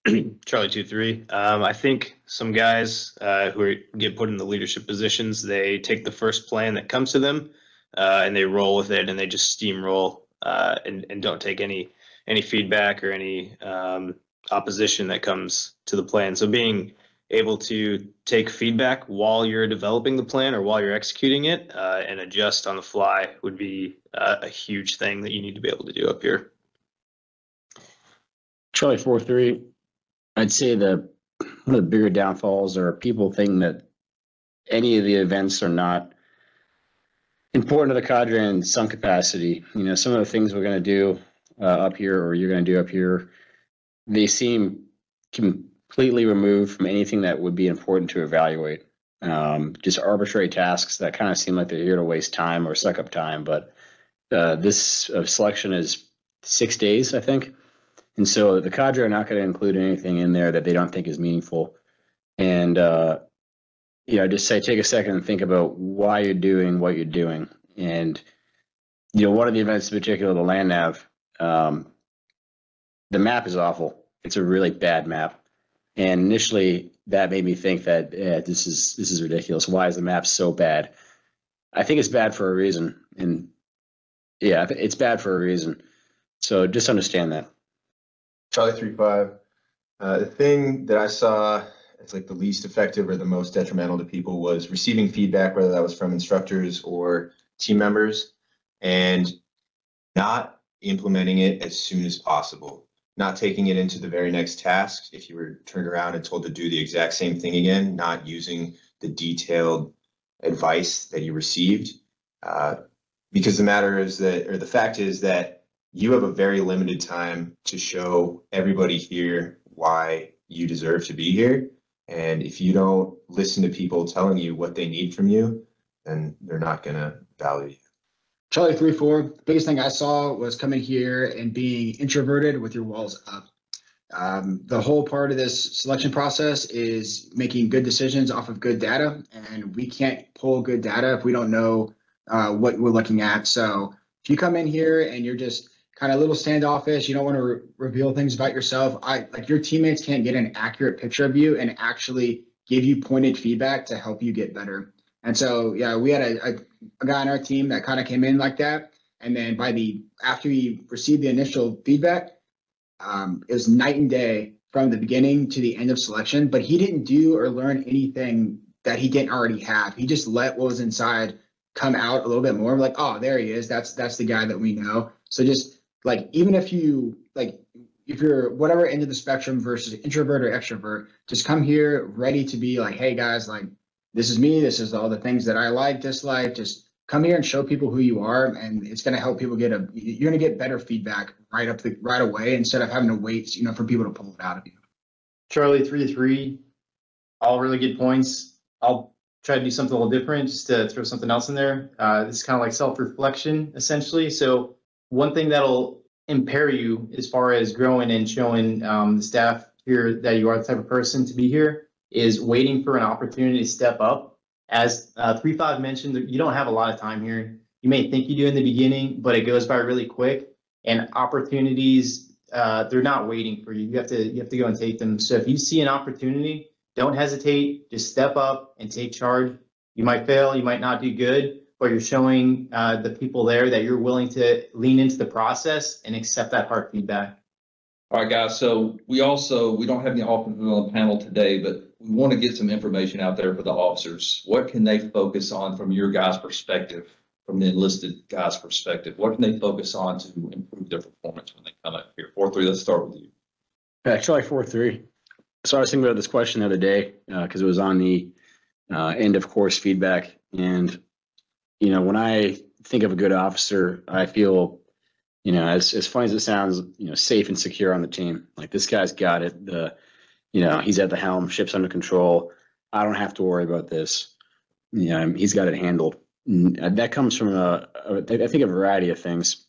Charlie two three. Um, I think some guys uh, who are, get put in the leadership positions, they take the first plan that comes to them, uh, and they roll with it, and they just steamroll uh, and and don't take any any feedback or any um, opposition that comes to the plan. So being able to take feedback while you're developing the plan or while you're executing it uh, and adjust on the fly would be uh, a huge thing that you need to be able to do up here. Charlie four three, I'd say the one of the bigger downfalls are people think that any of the events are not important to the cadre in some capacity. You know, some of the things we're going to do uh, up here or you're going to do up here, they seem completely removed from anything that would be important to evaluate. Um, just arbitrary tasks that kind of seem like they're here to waste time or suck up time. But uh, this uh, selection is six days, I think. And so the cadre are not going to include anything in there that they don't think is meaningful. And, uh, you know, just say, take a second and think about why you're doing what you're doing. And, you know, one of the events in particular, the land nav, um, the map is awful. It's a really bad map. And initially that made me think that yeah, this is, this is ridiculous. Why is the map so bad? I think it's bad for a reason. And yeah, it's bad for a reason. So just understand that. Charlie three five. Uh, the thing that I saw as like the least effective or the most detrimental to people was receiving feedback, whether that was from instructors or team members. and not implementing it as soon as possible, not taking it into the very next task. If you were turned around and told to do the exact same thing again, not using the detailed advice that you received. Uh, because the matter is that, or the fact is that you have a very limited time to show everybody here why you deserve to be here. And if you don't listen to people telling you what they need from you, then they're not gonna value you. Charlie three four. Biggest thing I saw was coming here and being introverted with your walls up. Um, the whole part of this selection process is making good decisions off of good data, and we can't pull good data if we don't know uh, what we're looking at. So if you come in here and you're just kind of a little standoffish, you don't want to re- reveal things about yourself. I like your teammates can't get an accurate picture of you and actually give you pointed feedback to help you get better. And so, yeah, we had a, a, a guy on our team that kind of came in like that. And then by the after he received the initial feedback, um, it was night and day from the beginning to the end of selection. But he didn't do or learn anything that he didn't already have. He just let what was inside come out a little bit more. Like, oh, there he is. That's that's the guy that we know. So just like even if you like if you're whatever end of the spectrum versus introvert or extrovert, just come here ready to be like, hey guys, like this is me. This is all the things that I like, dislike. Just come here and show people who you are, and it's going to help people get a. You're going to get better feedback right up the right away instead of having to wait, you know, for people to pull it out of you. Charlie three three, all really good points. I'll try to do something a little different, just to throw something else in there. Uh, this is kind of like self reflection, essentially. So one thing that'll impair you as far as growing and showing um, the staff here that you are the type of person to be here is waiting for an opportunity to step up. As uh, three five mentioned, you don't have a lot of time here. You may think you do in the beginning, but it goes by really quick, and opportunities uh, they're not waiting for you. You have to you have to go and take them. So if you see an opportunity, don't hesitate. Just step up and take charge. You might fail, you might not do good, but you're showing uh, the people there that you're willing to lean into the process and accept that hard feedback. All right, guys, so we also, we don't have any officers on the panel today, but we want to get some information out there for the officers. What can they focus on from your guys' perspective, from the enlisted guys' perspective? What can they focus on to improve their performance when they come up here? Four, three, let's start with you. Actually, four three. So I was thinking about this question the other day because it was on the uh, end of course feedback, and you know when I think of a good officer, I feel you know as as funny as it sounds, you know safe and secure on the team. Like this guy's got it. The you know he's at the helm, ship's under control. I don't have to worry about this. You know he's got it handled. And that comes from a, a I think a variety of things.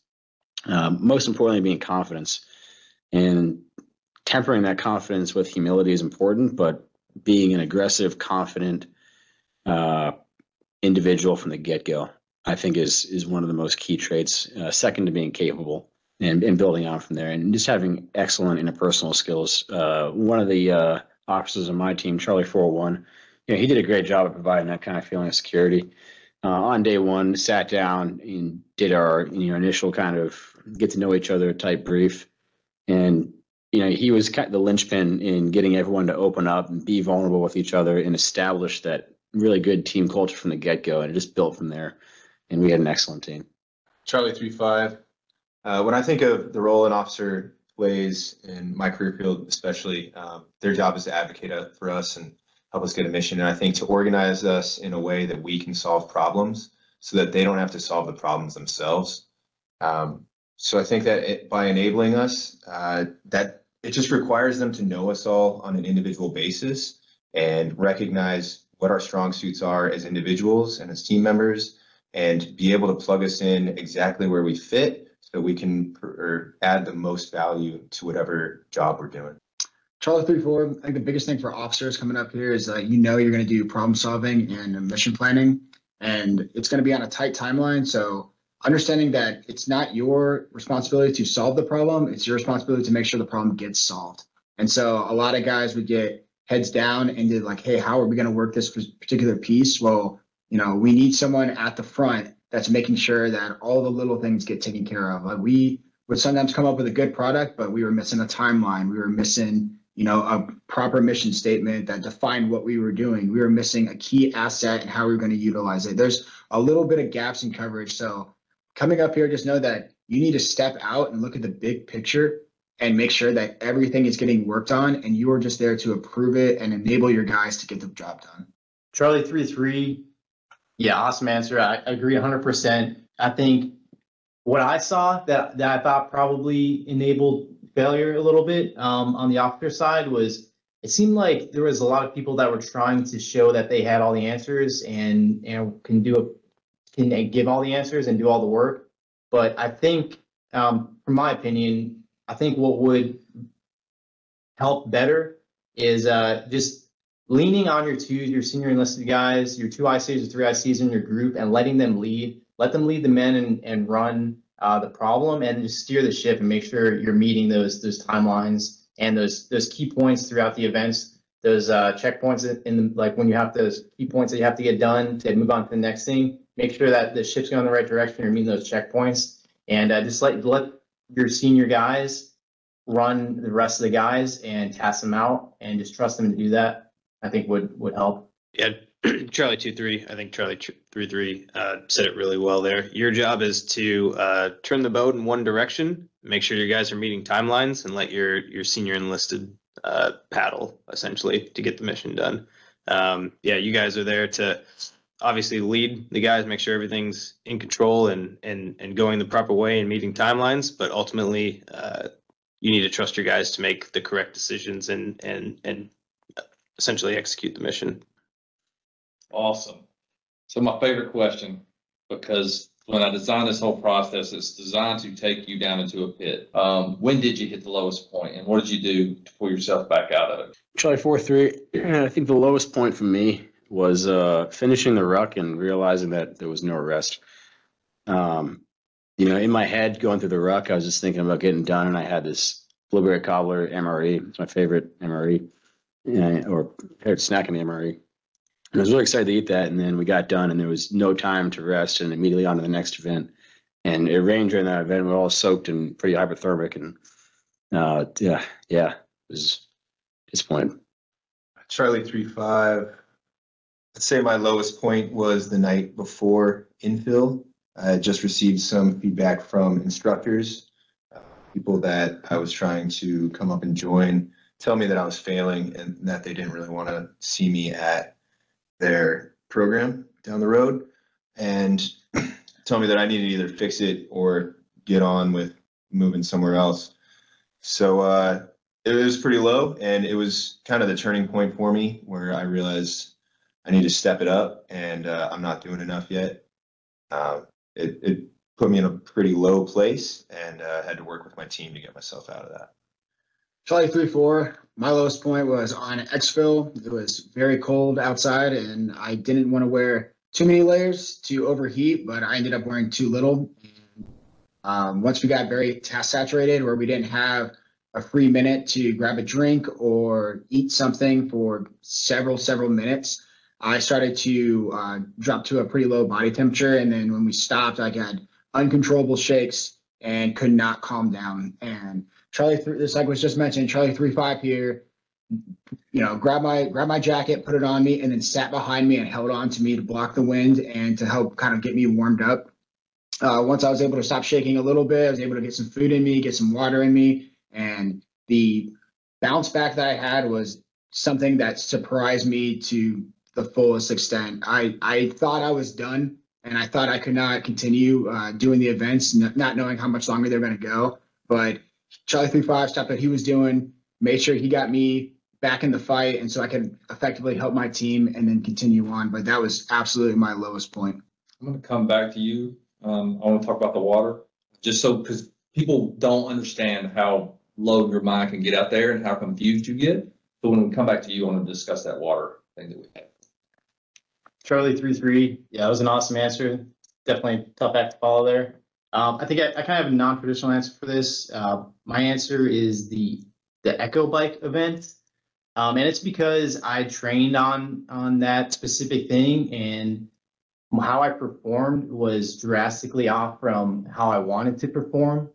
Um, most importantly, being confidence and tempering that confidence with humility is important, but being an aggressive, confident uh, individual from the get go, I think is is one of the most key traits. Uh, second to being capable and, and building on from there, and just having excellent interpersonal skills. Uh, one of the uh, officers on my team, Charlie Four Hundred One, you know, he did a great job of providing that kind of feeling of security. Uh, on day one, sat down and did our you know initial kind of get to know each other type brief, and you know, he was kind of the linchpin in getting everyone to open up and be vulnerable with each other and establish that really good team culture from the get go. And it just built from there. And we had an excellent team. Charlie three five. Uh, when I think of the role an officer plays in my career field, especially, um, their job is to advocate uh, for us and help us get a mission. And I think to organize us in a way that we can solve problems so that they don't have to solve the problems themselves. Um, so I think that it, by enabling us, uh, that it just requires them to know us all on an individual basis and recognize what our strong suits are as individuals and as team members and be able to plug us in exactly where we fit so we can add the most value to whatever job we're doing. Charlie three four. I think the biggest thing for officers coming up here is that you know you're going to do problem solving and mission planning, and it's going to be on a tight timeline. So understanding that it's not your responsibility to solve the problem, it's your responsibility to make sure the problem gets solved. And so a lot of guys would get heads down and did like, hey, how are we going to work this particular piece? Well, you know, we need someone at the front that's making sure that all the little things get taken care of. Like we would sometimes come up with a good product, but we were missing a timeline. We were missing, you know, a proper mission statement that defined what we were doing. We were missing a key asset and how we were going to utilize it. There's a little bit of gaps in coverage. So coming up here, just know that you need to step out and look at the big picture and make sure that everything is getting worked on and you are just there to approve it and enable your guys to get the job done. Charlie three three. Yeah, awesome answer. I agree hundred percent. I think what I saw that that I thought probably enabled failure a little bit um, on the officer side was it seemed like there was a lot of people that were trying to show that they had all the answers and and can do a can give all the answers and do all the work. But I think, um, from my opinion, I think what would help better is uh, just leaning on your two, your senior enlisted guys, your two ICs or three ICs in your group, and letting them lead. Let them lead the men and, and run uh, the problem, and just steer the ship and make sure you're meeting those those timelines and those those key points throughout the events. Those uh, checkpoints in, the, like when you have those key points that you have to get done to move on to the next thing. Make sure that the ship's going in the right direction. You're meeting those checkpoints, and uh, just let let your senior guys run the rest of the guys and task them out, and just trust them to do that. I think would would help. Yeah, Charlie two three. I think Charlie three three uh, said it really well there. Your job is to uh, turn the boat in one direction, make sure your guys are meeting timelines, and let your your senior enlisted uh, paddle essentially to get the mission done. Um, yeah, you guys are there to obviously lead the guys, make sure everything's in control and and and going the proper way and meeting timelines. But ultimately, uh, you need to trust your guys to make the correct decisions and and and essentially execute the mission. Awesome. So my favorite question, because when I designed this whole process, it's designed to take you down into a pit. Um, when did you hit the lowest point and what did you do to pull yourself back out of it? Charlie four three. I think the lowest point for me was uh, finishing the ruck and realizing that there was no rest. Um, you know, in my head going through the ruck, I was just thinking about getting done, and I had this blueberry cobbler MRE. It's my favorite MRE, or favorite snack in the MRE. And I was really excited to eat that, and then we got done, and there was no time to rest, and immediately on to the next event. And it rained during that event. We are all soaked and pretty hypothermic, and uh, yeah, yeah, it was disappointing. Charlie three five. I'd say my lowest point was the night before infil. I just received some feedback from instructors, uh, people that I was trying to come up and join, tell me that I was failing and that they didn't really want to see me at their program down the road, and tell me that I needed to either fix it or get on with moving somewhere else. So uh, it was pretty low, and it was kind of the turning point for me where I realized I need to step it up, and uh, I'm not doing enough yet. Uh, it, it put me in a pretty low place, and uh, had to work with my team to get myself out of that. Charlie three four. My lowest point was on exfil. It was very cold outside, and I didn't want to wear too many layers to overheat, but I ended up wearing too little. Um, once we got very task saturated, where we didn't have a free minute to grab a drink or eat something for several several minutes, I started to uh, drop to a pretty low body temperature, and then when we stopped, I got uncontrollable shakes and could not calm down. And Charlie, th- this like was just mentioned, Charlie three five here, you know, grab my grab my jacket, put it on me, and then sat behind me and held on to me to block the wind and to help kind of get me warmed up. Uh, once I was able to stop shaking a little bit, I was able to get some food in me, get some water in me, and the bounce back that I had was something that surprised me to the fullest extent. I I thought I was done, and I thought I could not continue uh, doing the events, n- not knowing how much longer they're going to go. But Charlie three five stuff that he was doing made sure he got me back in the fight, and so I could effectively help my team and then continue on. But that was absolutely my lowest point. I'm gonna come back to you. Um, I wanna talk about the water, just so, because people don't understand how low your mind can get out there and how confused you get. So when we come back to you, I wanna discuss that water thing that we had. Charlie three three. Yeah, that was an awesome answer. Definitely tough act to follow there. Um, I think I, I kind of have a non-traditional answer for this. Uh, my answer is the the Echo Bike event, um, and it's because I trained on on that specific thing, and how I performed was drastically off from how I wanted to perform,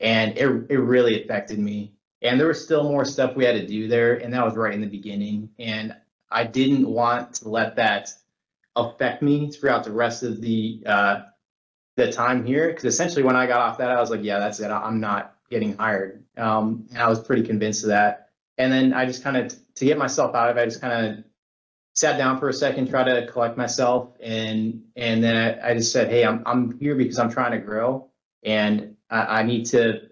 and it it really affected me. And there was still more stuff we had to do there, and that was right in the beginning, and I didn't want to let that affect me throughout the rest of the uh, the time here because essentially when I got off that, I was like, yeah, that's it. I'm not getting hired. Um, and I was pretty convinced of that. And then I just kind of, to get myself out of it, I just kind of sat down for a second, try to collect myself, and and then I, I just said, hey, I'm I'm here because I'm trying to grow, and I, I need to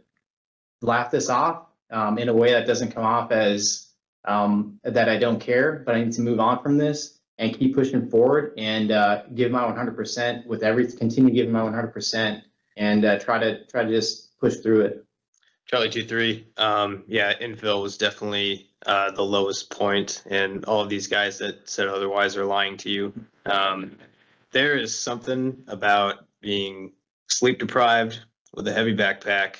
laugh this off um, in a way that doesn't come off as um, that I don't care, but I need to move on from this and keep pushing forward and uh, give my 100% with every continue giving my 100% and uh, try to try to just push through it. Charlie two three. Um, yeah, infil was definitely uh, the lowest point, and all of these guys that said otherwise are lying to you. Um, there is something about being sleep deprived with a heavy backpack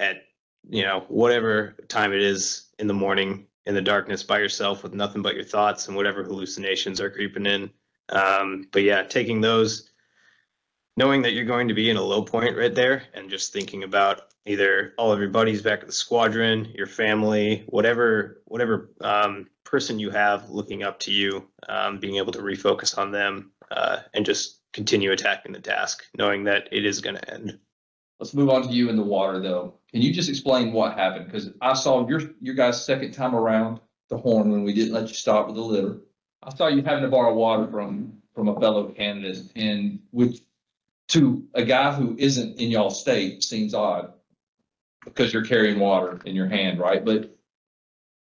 at you know whatever time it is in the morning in the darkness by yourself with nothing but your thoughts and whatever hallucinations are creeping in. Um, but yeah, taking those, knowing that you're going to be in a low point right there, and just thinking about either all of your buddies back at the squadron, your family, whatever whatever um, person you have looking up to you, um, being able to refocus on them uh, and just continue attacking the task, knowing that it is going to end. Let's move on to you in the water though. Can you just explain what happened? Because I saw your, your guys' second time around the horn when we didn't let you stop with the litter. I saw you having to borrow water from, from a fellow candidate and which to a guy who isn't in y'all state seems odd because you're carrying water in your hand, right? But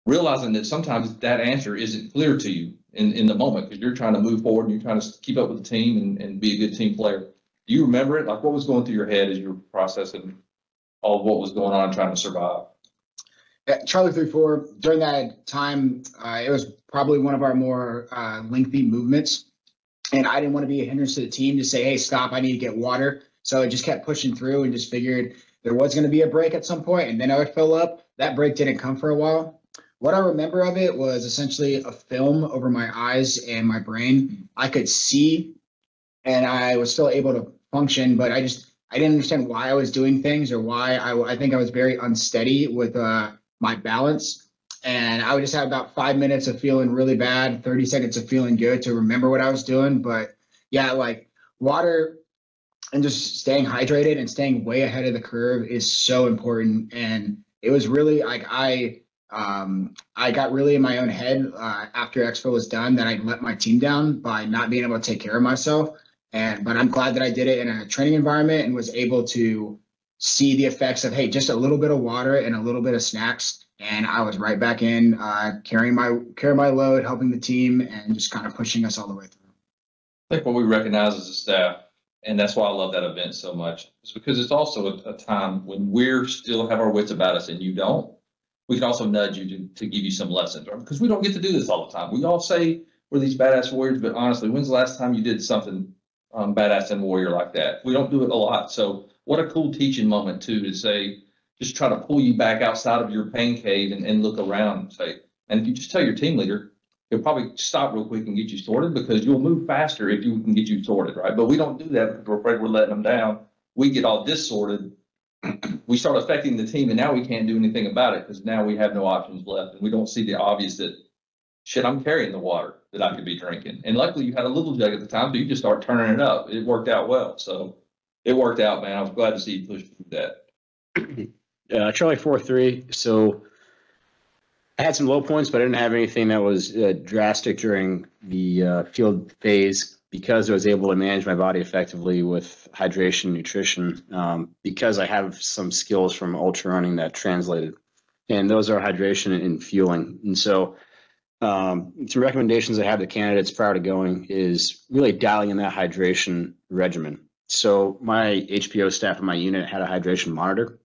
realizing that sometimes that answer isn't clear to you in, in the moment because you're trying to move forward and you're trying to keep up with the team and, and be a good team player. Do you remember it? Like what was going through your head as you were processing of what was going on trying to survive? Yeah, Charlie three four. During that time, uh, it was probably one of our more uh, lengthy movements, and I didn't want to be a hindrance to the team to say, "Hey, stop! I need to get water." So I just kept pushing through and just figured there was going to be a break at some point, and then I would fill up. That break didn't come for a while. What I remember of it was essentially a film over my eyes and my brain. I could see, and I was still able to function, but I just I didn't understand why I was doing things or why I, I think I was very unsteady with uh, my balance. And I would just have about five minutes of feeling really bad, 30 seconds of feeling good to remember what I was doing. But yeah, like water and just staying hydrated and staying way ahead of the curve is so important. And it was really like I um, I got really in my own head uh, after exfil was done that I let my team down by not being able to take care of myself. And but I'm glad that I did it in a training environment and was able to see the effects of hey, just a little bit of water and a little bit of snacks, and I was right back in uh, carrying my carrying my load, helping the team, and just kind of pushing us all the way through. I think what we recognize as a staff, and that's why I love that event so much, is because it's also a, a time when we're still have our wits about us and you don't. We can also nudge you to, to give you some lessons, or because we don't get to do this all the time. We all say we're these badass warriors, but honestly, when's the last time you did something um, badass and warrior like that? We don't do it a lot. So what a cool teaching moment too, to say, just try to pull you back outside of your pain cave and, and look around and say, and if you just tell your team leader, he'll probably stop real quick and get you sorted because you'll move faster if you can get you sorted, right? But we don't do that because we're afraid we're letting them down. We get all dissorted. we start affecting the team and now we can't do anything about it because now we have no options left and we don't see the obvious that shit, I'm carrying the water that I could be drinking. And luckily you had a little jug at the time, so you just start turning it up. It worked out well. So it worked out, man. I was glad to see you push through that. Uh, Charlie four three. So I had some low points, but I didn't have anything that was uh, drastic during the uh, field phase because I was able to manage my body effectively with hydration, nutrition. Um, because I have some skills from ultra running that translated, and those are hydration and fueling. And so, um, some recommendations I have to candidates prior to going is really dialing in that hydration regimen. So my HPO staff in my unit had a hydration monitor.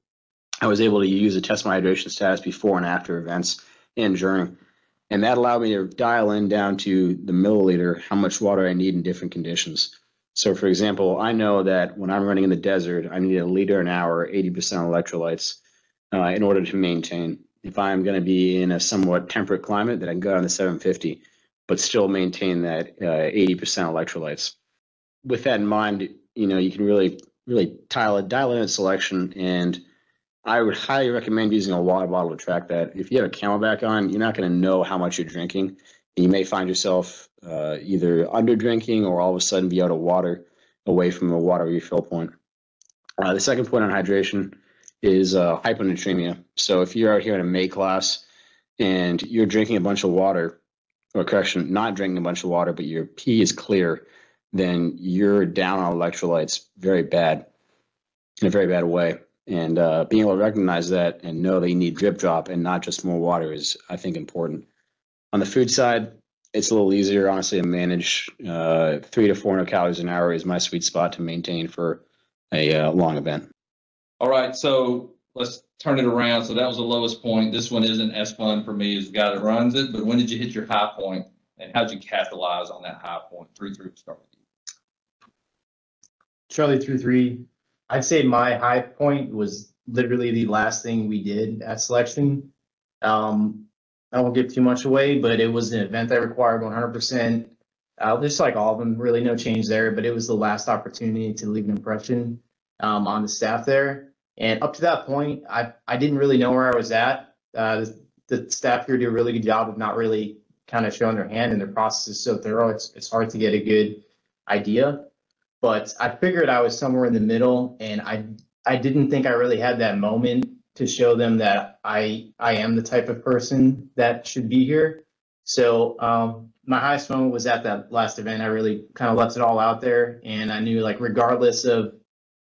I was able to use to test my hydration status before and after events and during. And that allowed me to dial in down to the milliliter how much water I need in different conditions. So, for example, I know that when I'm running in the desert, I need a liter an hour, 80% electrolytes uh, in order to maintain. If I'm going to be in a somewhat temperate climate, then I can go down to 750, but still maintain that uh, 80% electrolytes. With that in mind, you know, you can really, really dial, dial in a selection and I would highly recommend using a water bottle to track that. If you have a CamelBak on, you're not going to know how much you're drinking. And you may find yourself uh, either under drinking or all of a sudden be out of water. away from a water refill point. Uh, the second point on hydration is uh, hyponatremia. So if you're out here in a May class and you're drinking a bunch of water, or correction, not drinking a bunch of water, but your pee is clear, then you're down on electrolytes very bad, in a very bad way. And uh, being able to recognize that and know that you need drip drop and not just more water is, I think, important. On the food side, it's a little easier, honestly, to manage. Uh, three to 400 calories an hour is my sweet spot to maintain for a uh, long event. All right, so let's turn it around. So that was the lowest point. This one isn't as fun for me as the guy that runs it, but when did you hit your high point and how did you capitalize on that high point? Three, three, start with you. Charlie through three, I'd say my high point was literally the last thing we did at selection. Um, I won't give too much away, but it was an event that required one hundred percent. Uh, just like all of them, really no change there, but it was the last opportunity to leave an impression, um, on the staff there. And up to that point, I, I didn't really know where I was at. Uh, the, the staff here do a really good job of not really kind of showing their hand and their process is so thorough. It's, it's hard to get a good idea. But I figured I was somewhere in the middle and I, I didn't think I really had that moment to show them that I, I am the type of person that should be here. So, um, my highest moment was at that last event. I really kind of left it all out there and I knew like regardless of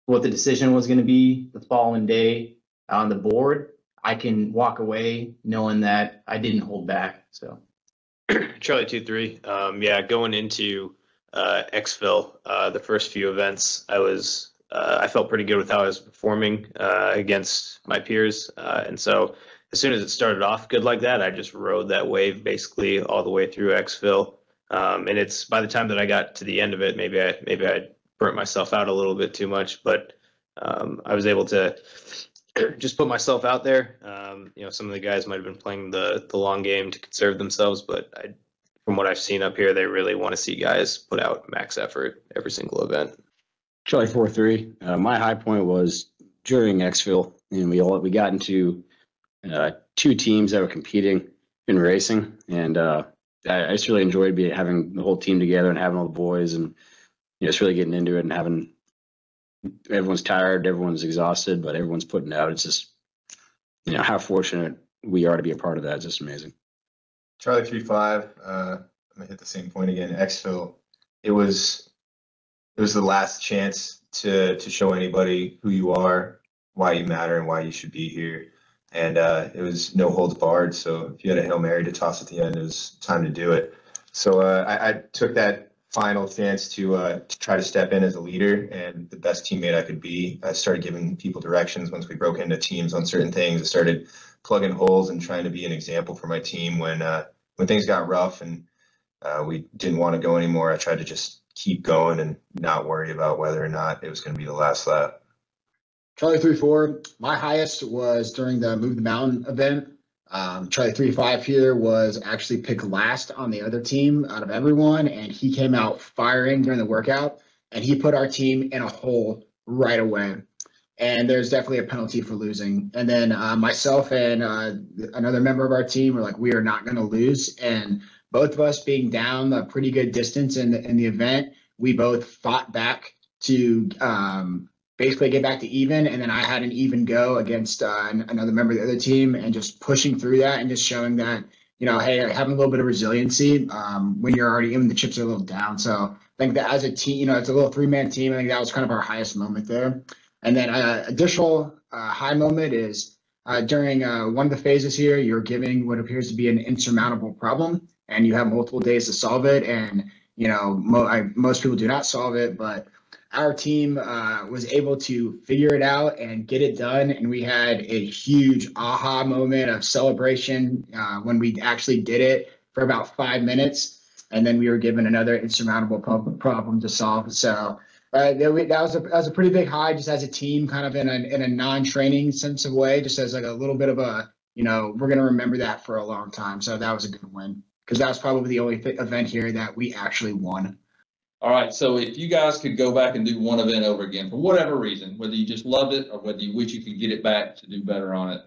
what the decision was going to be the following day on the board, I can walk away knowing that I didn't hold back. So Charlie two three. Um, yeah, going into uh, exfil, uh, the first few events, I was uh, I felt pretty good with how I was performing uh, against my peers, uh, and so as soon as it started off good like that, I just rode that wave basically all the way through exfil. Um, and it's by the time that I got to the end of it, maybe I maybe I burnt myself out a little bit too much, but um, I was able to just put myself out there. Um, you know, some of the guys might have been playing the the long game to conserve themselves, but I, from what I've seen up here, they really want to see guys put out max effort every single event. Charlie four three. Uh, my high point was during exfil, and we all we got into uh, two teams that were competing in racing, and uh, I, I just really enjoyed being having the whole team together and having all the boys, and know, just really getting into it and having everyone's tired, everyone's exhausted, but everyone's putting out. It's just you know how fortunate we are to be a part of that. It's just amazing. Charlie three five. Uh, I'm gonna hit the same point again. Exfil. It was it was the last chance to to show anybody who you are, why you matter, and why you should be here. And uh, it was no holds barred. So if you had a hail mary to toss at the end, it was time to do it. So uh, I, I took that final chance to uh, to try to step in as a leader and the best teammate I could be. I started giving people directions once we broke into teams on certain things. I started plugging holes and trying to be an example for my team when uh, when things got rough and uh, we didn't want to go anymore. I tried to just keep going and not worry about whether or not it was going to be the last lap. Charlie three four. My highest was during the Move the Mountain event. Um, Charlie three five here was actually picked last on the other team out of everyone, and he came out firing during the workout, and he put our team in a hole right away. And there's definitely a penalty for losing. And then uh, myself and uh, another member of our team were like, we are not going to lose. And both of us being down a pretty good distance in the in the event, we both fought back to um, basically get back to even. And then I had an even go against uh, another member of the other team and just pushing through that and just showing that, you know, hey, having a little bit of resiliency um, when you're already even the chips are a little down. So I think that as a team, you know, it's a little three man team. I think that was kind of our highest moment there. And then uh, additional uh, high moment is uh, during uh, one of the phases here, you're giving what appears to be an insurmountable problem and you have multiple days to solve it. And, you know, mo- I, most people do not solve it, but our team uh, was able to figure it out and get it done. And we had a huge aha moment of celebration uh, when we actually did it for about five minutes. And then we were given another insurmountable prob- problem to solve. So uh, that, was a that was a pretty big high, just as a team, kind of in a in a non-training sense of way, just as like a little bit of a you know we're gonna remember that for a long time. So that was a good win because that was probably the only th- event here that we actually won. All right, so if you guys could go back and do one event over again for whatever reason, whether you just loved it or whether you wish you could get it back to do better on it,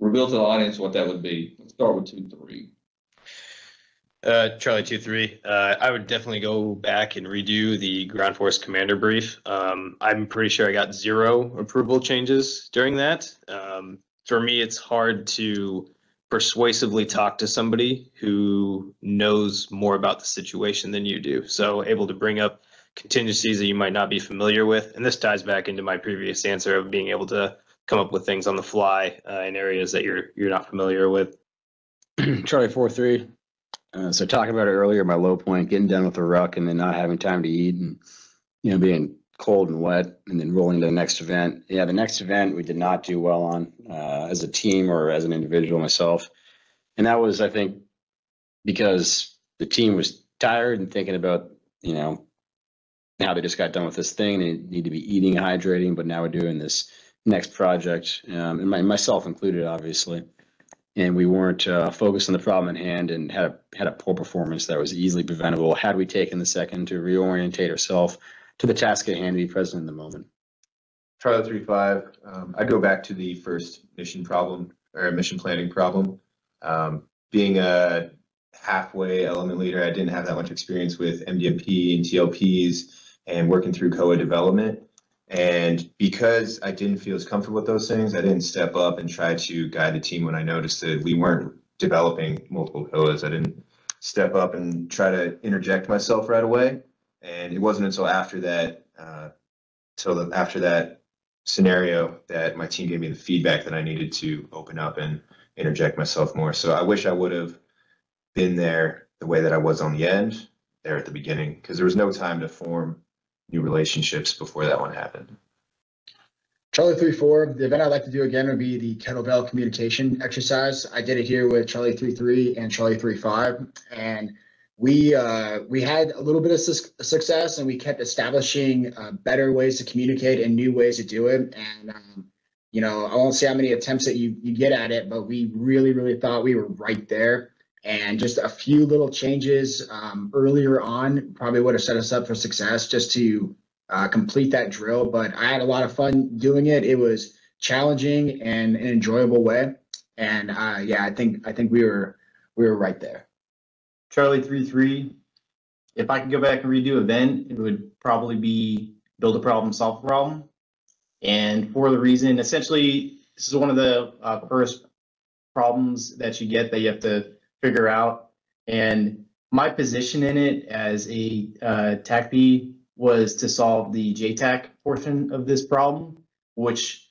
reveal to the audience what that would be. Let's start with two, three. Uh, Charlie two three. Uh, I would definitely go back and redo the ground force commander brief. Um, I'm pretty sure I got zero approval changes during that. Um, for me, it's hard to persuasively talk to somebody who knows more about the situation than you do. So able to bring up contingencies that you might not be familiar with, and this ties back into my previous answer of being able to come up with things on the fly uh, in areas that you're you're not familiar with. Charlie four three. Uh, so talking about it earlier, my low point, getting done with the ruck and then not having time to eat and, you know, being cold and wet and then rolling to the next event. Yeah, the next event we did not do well on uh, as a team or as an individual myself. And that was, I think, because the team was tired and thinking about, you know, now they just got done with this thing. They need to be eating, hydrating, but now we're doing this next project, um, and my, myself included, obviously and we weren't uh, focused on the problem at hand and had a had a poor performance that was easily preventable had we taken the second to reorientate ourselves to the task at hand to be present in the moment. Charlie three five, um, I go back to the first mission problem or mission planning problem. Um, being a halfway element leader, I didn't have that much experience with MDMP and TLPs and working through COA development. And because I didn't feel as comfortable with those things, I didn't step up and try to guide the team when I noticed that we weren't developing multiple COAs. I didn't step up and try to interject myself right away. And it wasn't until after that, uh, until after that scenario that my team gave me the feedback that I needed to open up and interject myself more. So I wish I would have been there the way that I was on the end there at the beginning because there was no time to form new relationships before that one happened. Charlie three four. The event I'd like to do again would be the kettlebell communication exercise. I did it here with Charlie three three and Charlie three five, and we uh, we had a little bit of su- success, and we kept establishing uh, better ways to communicate and new ways to do it. And um, you know, I won't say how many attempts that you you get at it, but we really really thought we were right there. And just a few little changes um, earlier on probably would have set us up for success just to uh, complete that drill. But I had a lot of fun doing it. It was challenging and an enjoyable way. And uh, yeah, I think I think we were we were right there. Charlie three three. If I could go back and redo event, it would probably be build a problem, solve a problem. And for the reason, essentially, this is one of the uh, first problems that you get that you have to figure out. And my position in it as a uh, was to solve the JTAC portion of this problem, which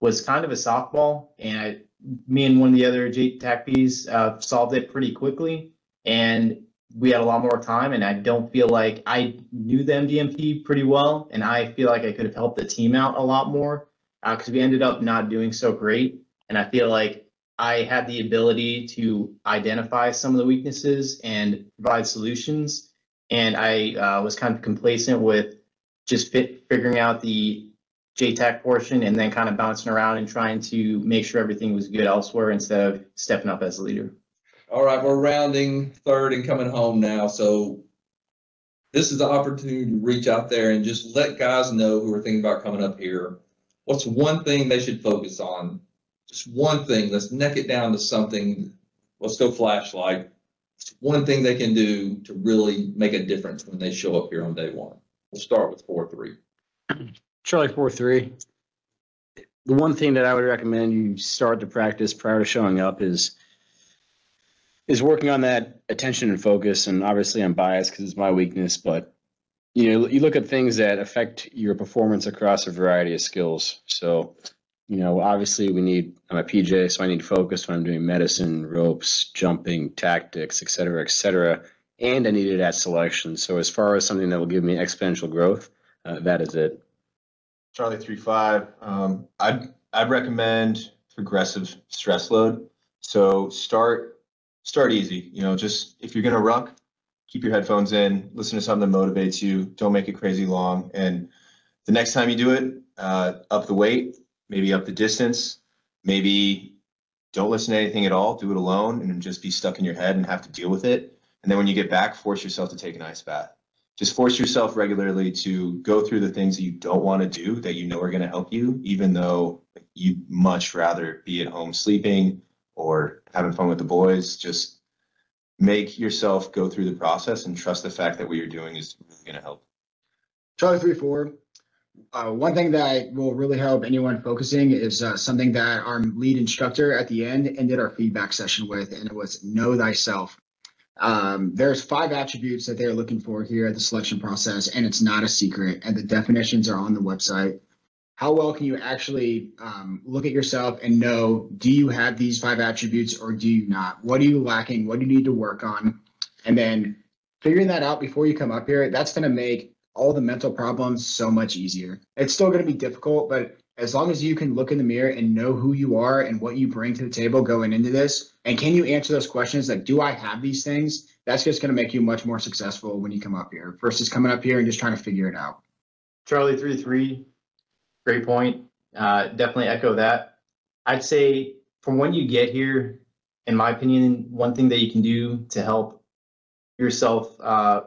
was kind of a softball. And I, me and one of the other JTACPs uh, solved it pretty quickly. And we had a lot more time. And I don't feel like I knew the MDMP pretty well. And I feel like I could have helped the team out a lot more because uh, we ended up not doing so great. And I feel like I had the ability to identify some of the weaknesses and provide solutions. And I uh, was kind of complacent with just fit, figuring out the JTAC portion and then kind of bouncing around and trying to make sure everything was good elsewhere instead of stepping up as a leader. All right, we're rounding third and coming home now. So this is the opportunity to reach out there and just let guys know who are thinking about coming up here. What's one thing they should focus on just one thing. Let's neck it down to something. Let's go flashlight. It's one thing they can do to really make a difference when they show up here on day one. We'll start with four three. Charlie four three. The one thing that I would recommend you start to practice prior to showing up is is working on that attention and focus. And obviously, I'm biased because it's my weakness, but you know, you look at things that affect your performance across a variety of skills. So you know, obviously we need, I'm a PJ, so I need focus when I'm doing medicine, ropes, jumping, tactics, et cetera, et cetera. And I need it at selection. So as far as something that will give me exponential growth, uh, that is it. Charlie three five. Um, I'd I'd recommend progressive stress load. So start start easy. You know, just if you're gonna ruck, keep your headphones in, listen to something that motivates you. Don't make it crazy long. And the next time you do it, uh, up the weight, maybe up the distance, maybe don't listen to anything at all, do it alone and just be stuck in your head and have to deal with it. And then when you get back, force yourself to take an ice bath. Just force yourself regularly to go through the things that you don't want to do that you know are going to help you, even though you'd much rather be at home sleeping or having fun with the boys. Just make yourself go through the process and trust the fact that what you're doing is really going to help. Charlie three four. Uh, one thing that will really help anyone focusing is uh, something that our lead instructor at the end ended our feedback session with, and it was know thyself. Um, there's five attributes that they're looking for here at the selection process, and it's not a secret. And the definitions are on the website. How well can you actually um, look at yourself and know do you have these five attributes or do you not? What are you lacking? What do you need to work on? And then figuring that out before you come up here, that's going to make all the mental problems so much easier. It's still going to be difficult, but as long as you can look in the mirror and know who you are and what you bring to the table going into this, and can you answer those questions like, do I have these things? That's just going to make you much more successful when you come up here versus coming up here and just trying to figure it out. Charlie three three, great point. Uh, definitely echo that. I'd say from when you get here, in my opinion, one thing that you can do to help yourself uh,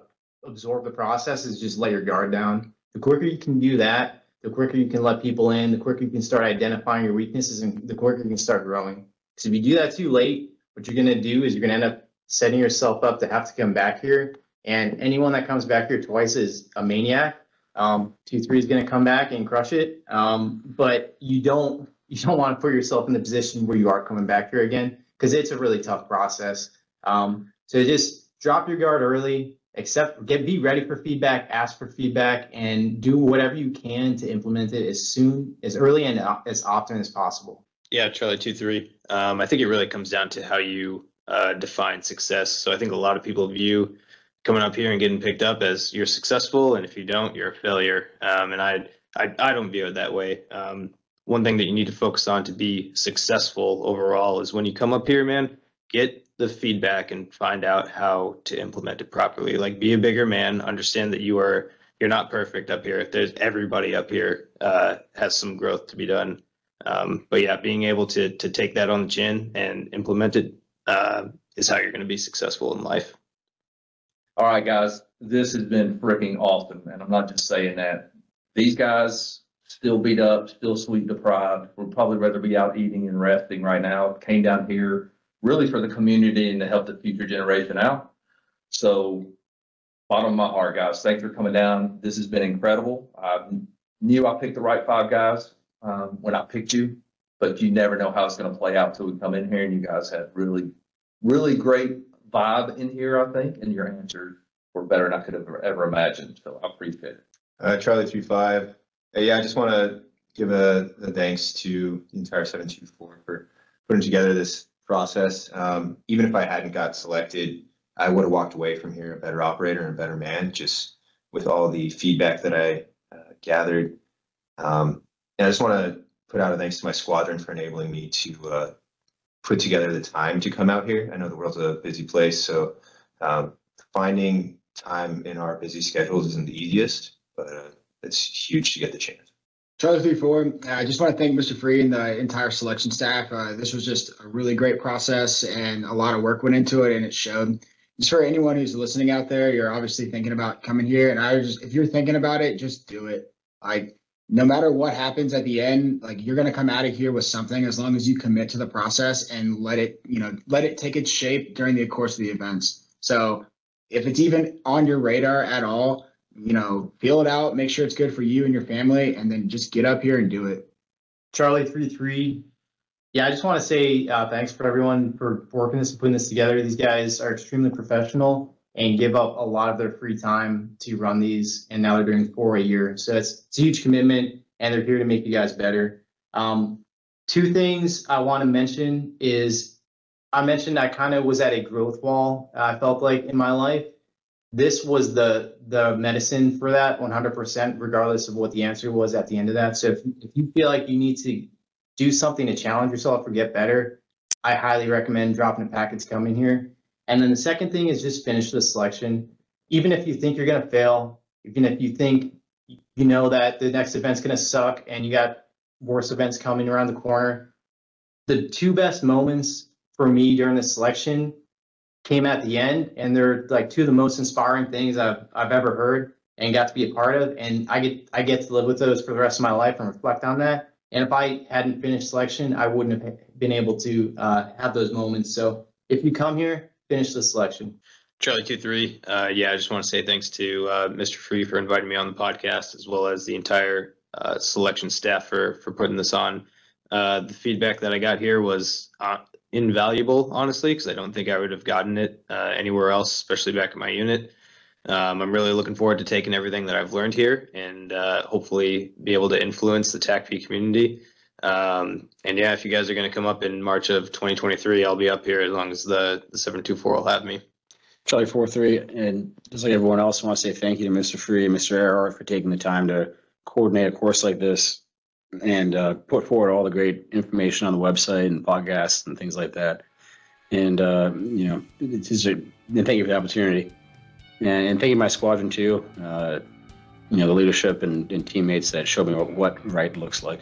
absorb the process is just let your guard down. The quicker you can do that, the quicker you can let people in, the quicker you can start identifying your weaknesses, and the quicker you can start growing. Because if you do that too late, what you're going to do is you're going to end up setting yourself up to have to come back here. And anyone that comes back here twice is a maniac. Um, two three is going to come back and crush it. Um, but you don't you don't want to put yourself in the position where you are coming back here again because it's a really tough process. Um, so just drop your guard early, accept, get be ready for feedback, ask for feedback, and do whatever you can to implement it as soon, as early, and uh, as often as possible. Yeah, Charlie two three. Um, I think it really comes down to how you uh, define success. So I think a lot of people view coming up here and getting picked up as you're successful, and if you don't, you're a failure. Um, and I, I I don't view it that way. Um, one thing that you need to focus on to be successful overall is when you come up here, man, get the feedback and find out how to implement it properly. Like be a bigger man, understand that you are you're not perfect up here. There's everybody up here uh, has some growth to be done. Um, but yeah, being able to to take that on the chin and implement it uh, is how you're going to be successful in life. All right, guys, this has been freaking awesome, and I'm not just saying that. These guys still beat up, still sleep deprived. We'd probably rather be out eating and resting right now. Came down here really for the community and to help the future generation out. So, bottom of my heart, guys, thanks for coming down. This has been incredible. I knew I picked the right five guys um, when I picked you, but you never know how it's going to play out till we come in here. And you guys had really, really great vibe in here, I think, and your answers were better than I could have ever imagined. So I appreciate it. Uh, Charlie three five. Uh, yeah, I just want to give a, a thanks to the entire seven two four for putting together this process. Um, even if I hadn't got selected, I would have walked away from here a better operator and a better man, just with all the feedback that I uh, gathered. Um, and I just want to put out a thanks to my squadron for enabling me to uh, put together the time to come out here. I know the world's a busy place, so um, finding time in our busy schedules isn't the easiest, but uh, it's huge to get the chance. Charlie three four. I just want to thank Mr. Free and the entire selection staff. Uh, this was just a really great process, and a lot of work went into it, and it showed. Just for anyone who's listening out there, you're obviously thinking about coming here, and I just if you're thinking about it, just do it. Like no matter what happens at the end, like you're gonna come out of here with something as long as you commit to the process and let it, you know, let it take its shape during the course of the events. So if it's even on your radar at all, you know, feel it out, make sure it's good for you and your family, and then just get up here and do it. Charlie three three. Yeah, I just want to say uh, thanks for everyone for working this and putting this together. These guys are extremely professional and give up a lot of their free time to run these, and now they're doing four a year. So it's, it's a huge commitment, and they're here to make you guys better. Um, two things I want to mention is I mentioned I kind of was at a growth wall. I felt like in my life, this was the the medicine for that 100% regardless of what the answer was at the end of that so if, if you feel like you need to do something to challenge yourself or get better i highly recommend dropping a packets coming here and then the second thing is just finish the selection even if you think you're going to fail even if you think you know that the next event's going to suck and you got worse events coming around the corner the two best moments for me during the selection came at the end, and they're like two of the most inspiring things I've I've ever heard and got to be a part of. And I get I get to live with those for the rest of my life and reflect on that. And if I hadn't finished selection, I wouldn't have been able to uh, have those moments. So if you come here, finish the selection. Charlie two three. Uh, yeah, I just want to say thanks to uh, Mr. Free for inviting me on the podcast, as well as the entire uh, selection staff for for putting this on. Uh, the feedback that I got here was uh, invaluable, honestly, because I don't think I would have gotten it uh, anywhere else, especially back in my unit. Um, I'm really looking forward to taking everything that I've learned here and hopefully be able to influence the TACP community. Um, and yeah, if you guys are going to come up in March of 2023, I'll be up here as long as the, the 724 will have me. Charlie four three, and just like everyone else, I want to say thank you to Mr. Free and Mr. Erhard for taking the time to coordinate a course like this and uh, put forward all the great information on the website and podcasts and things like that. And uh, you know, it's just a, and thank you for the opportunity, and, and thank you my squadron too. Uh, you know, the leadership and, and teammates that showed me what, what right looks like.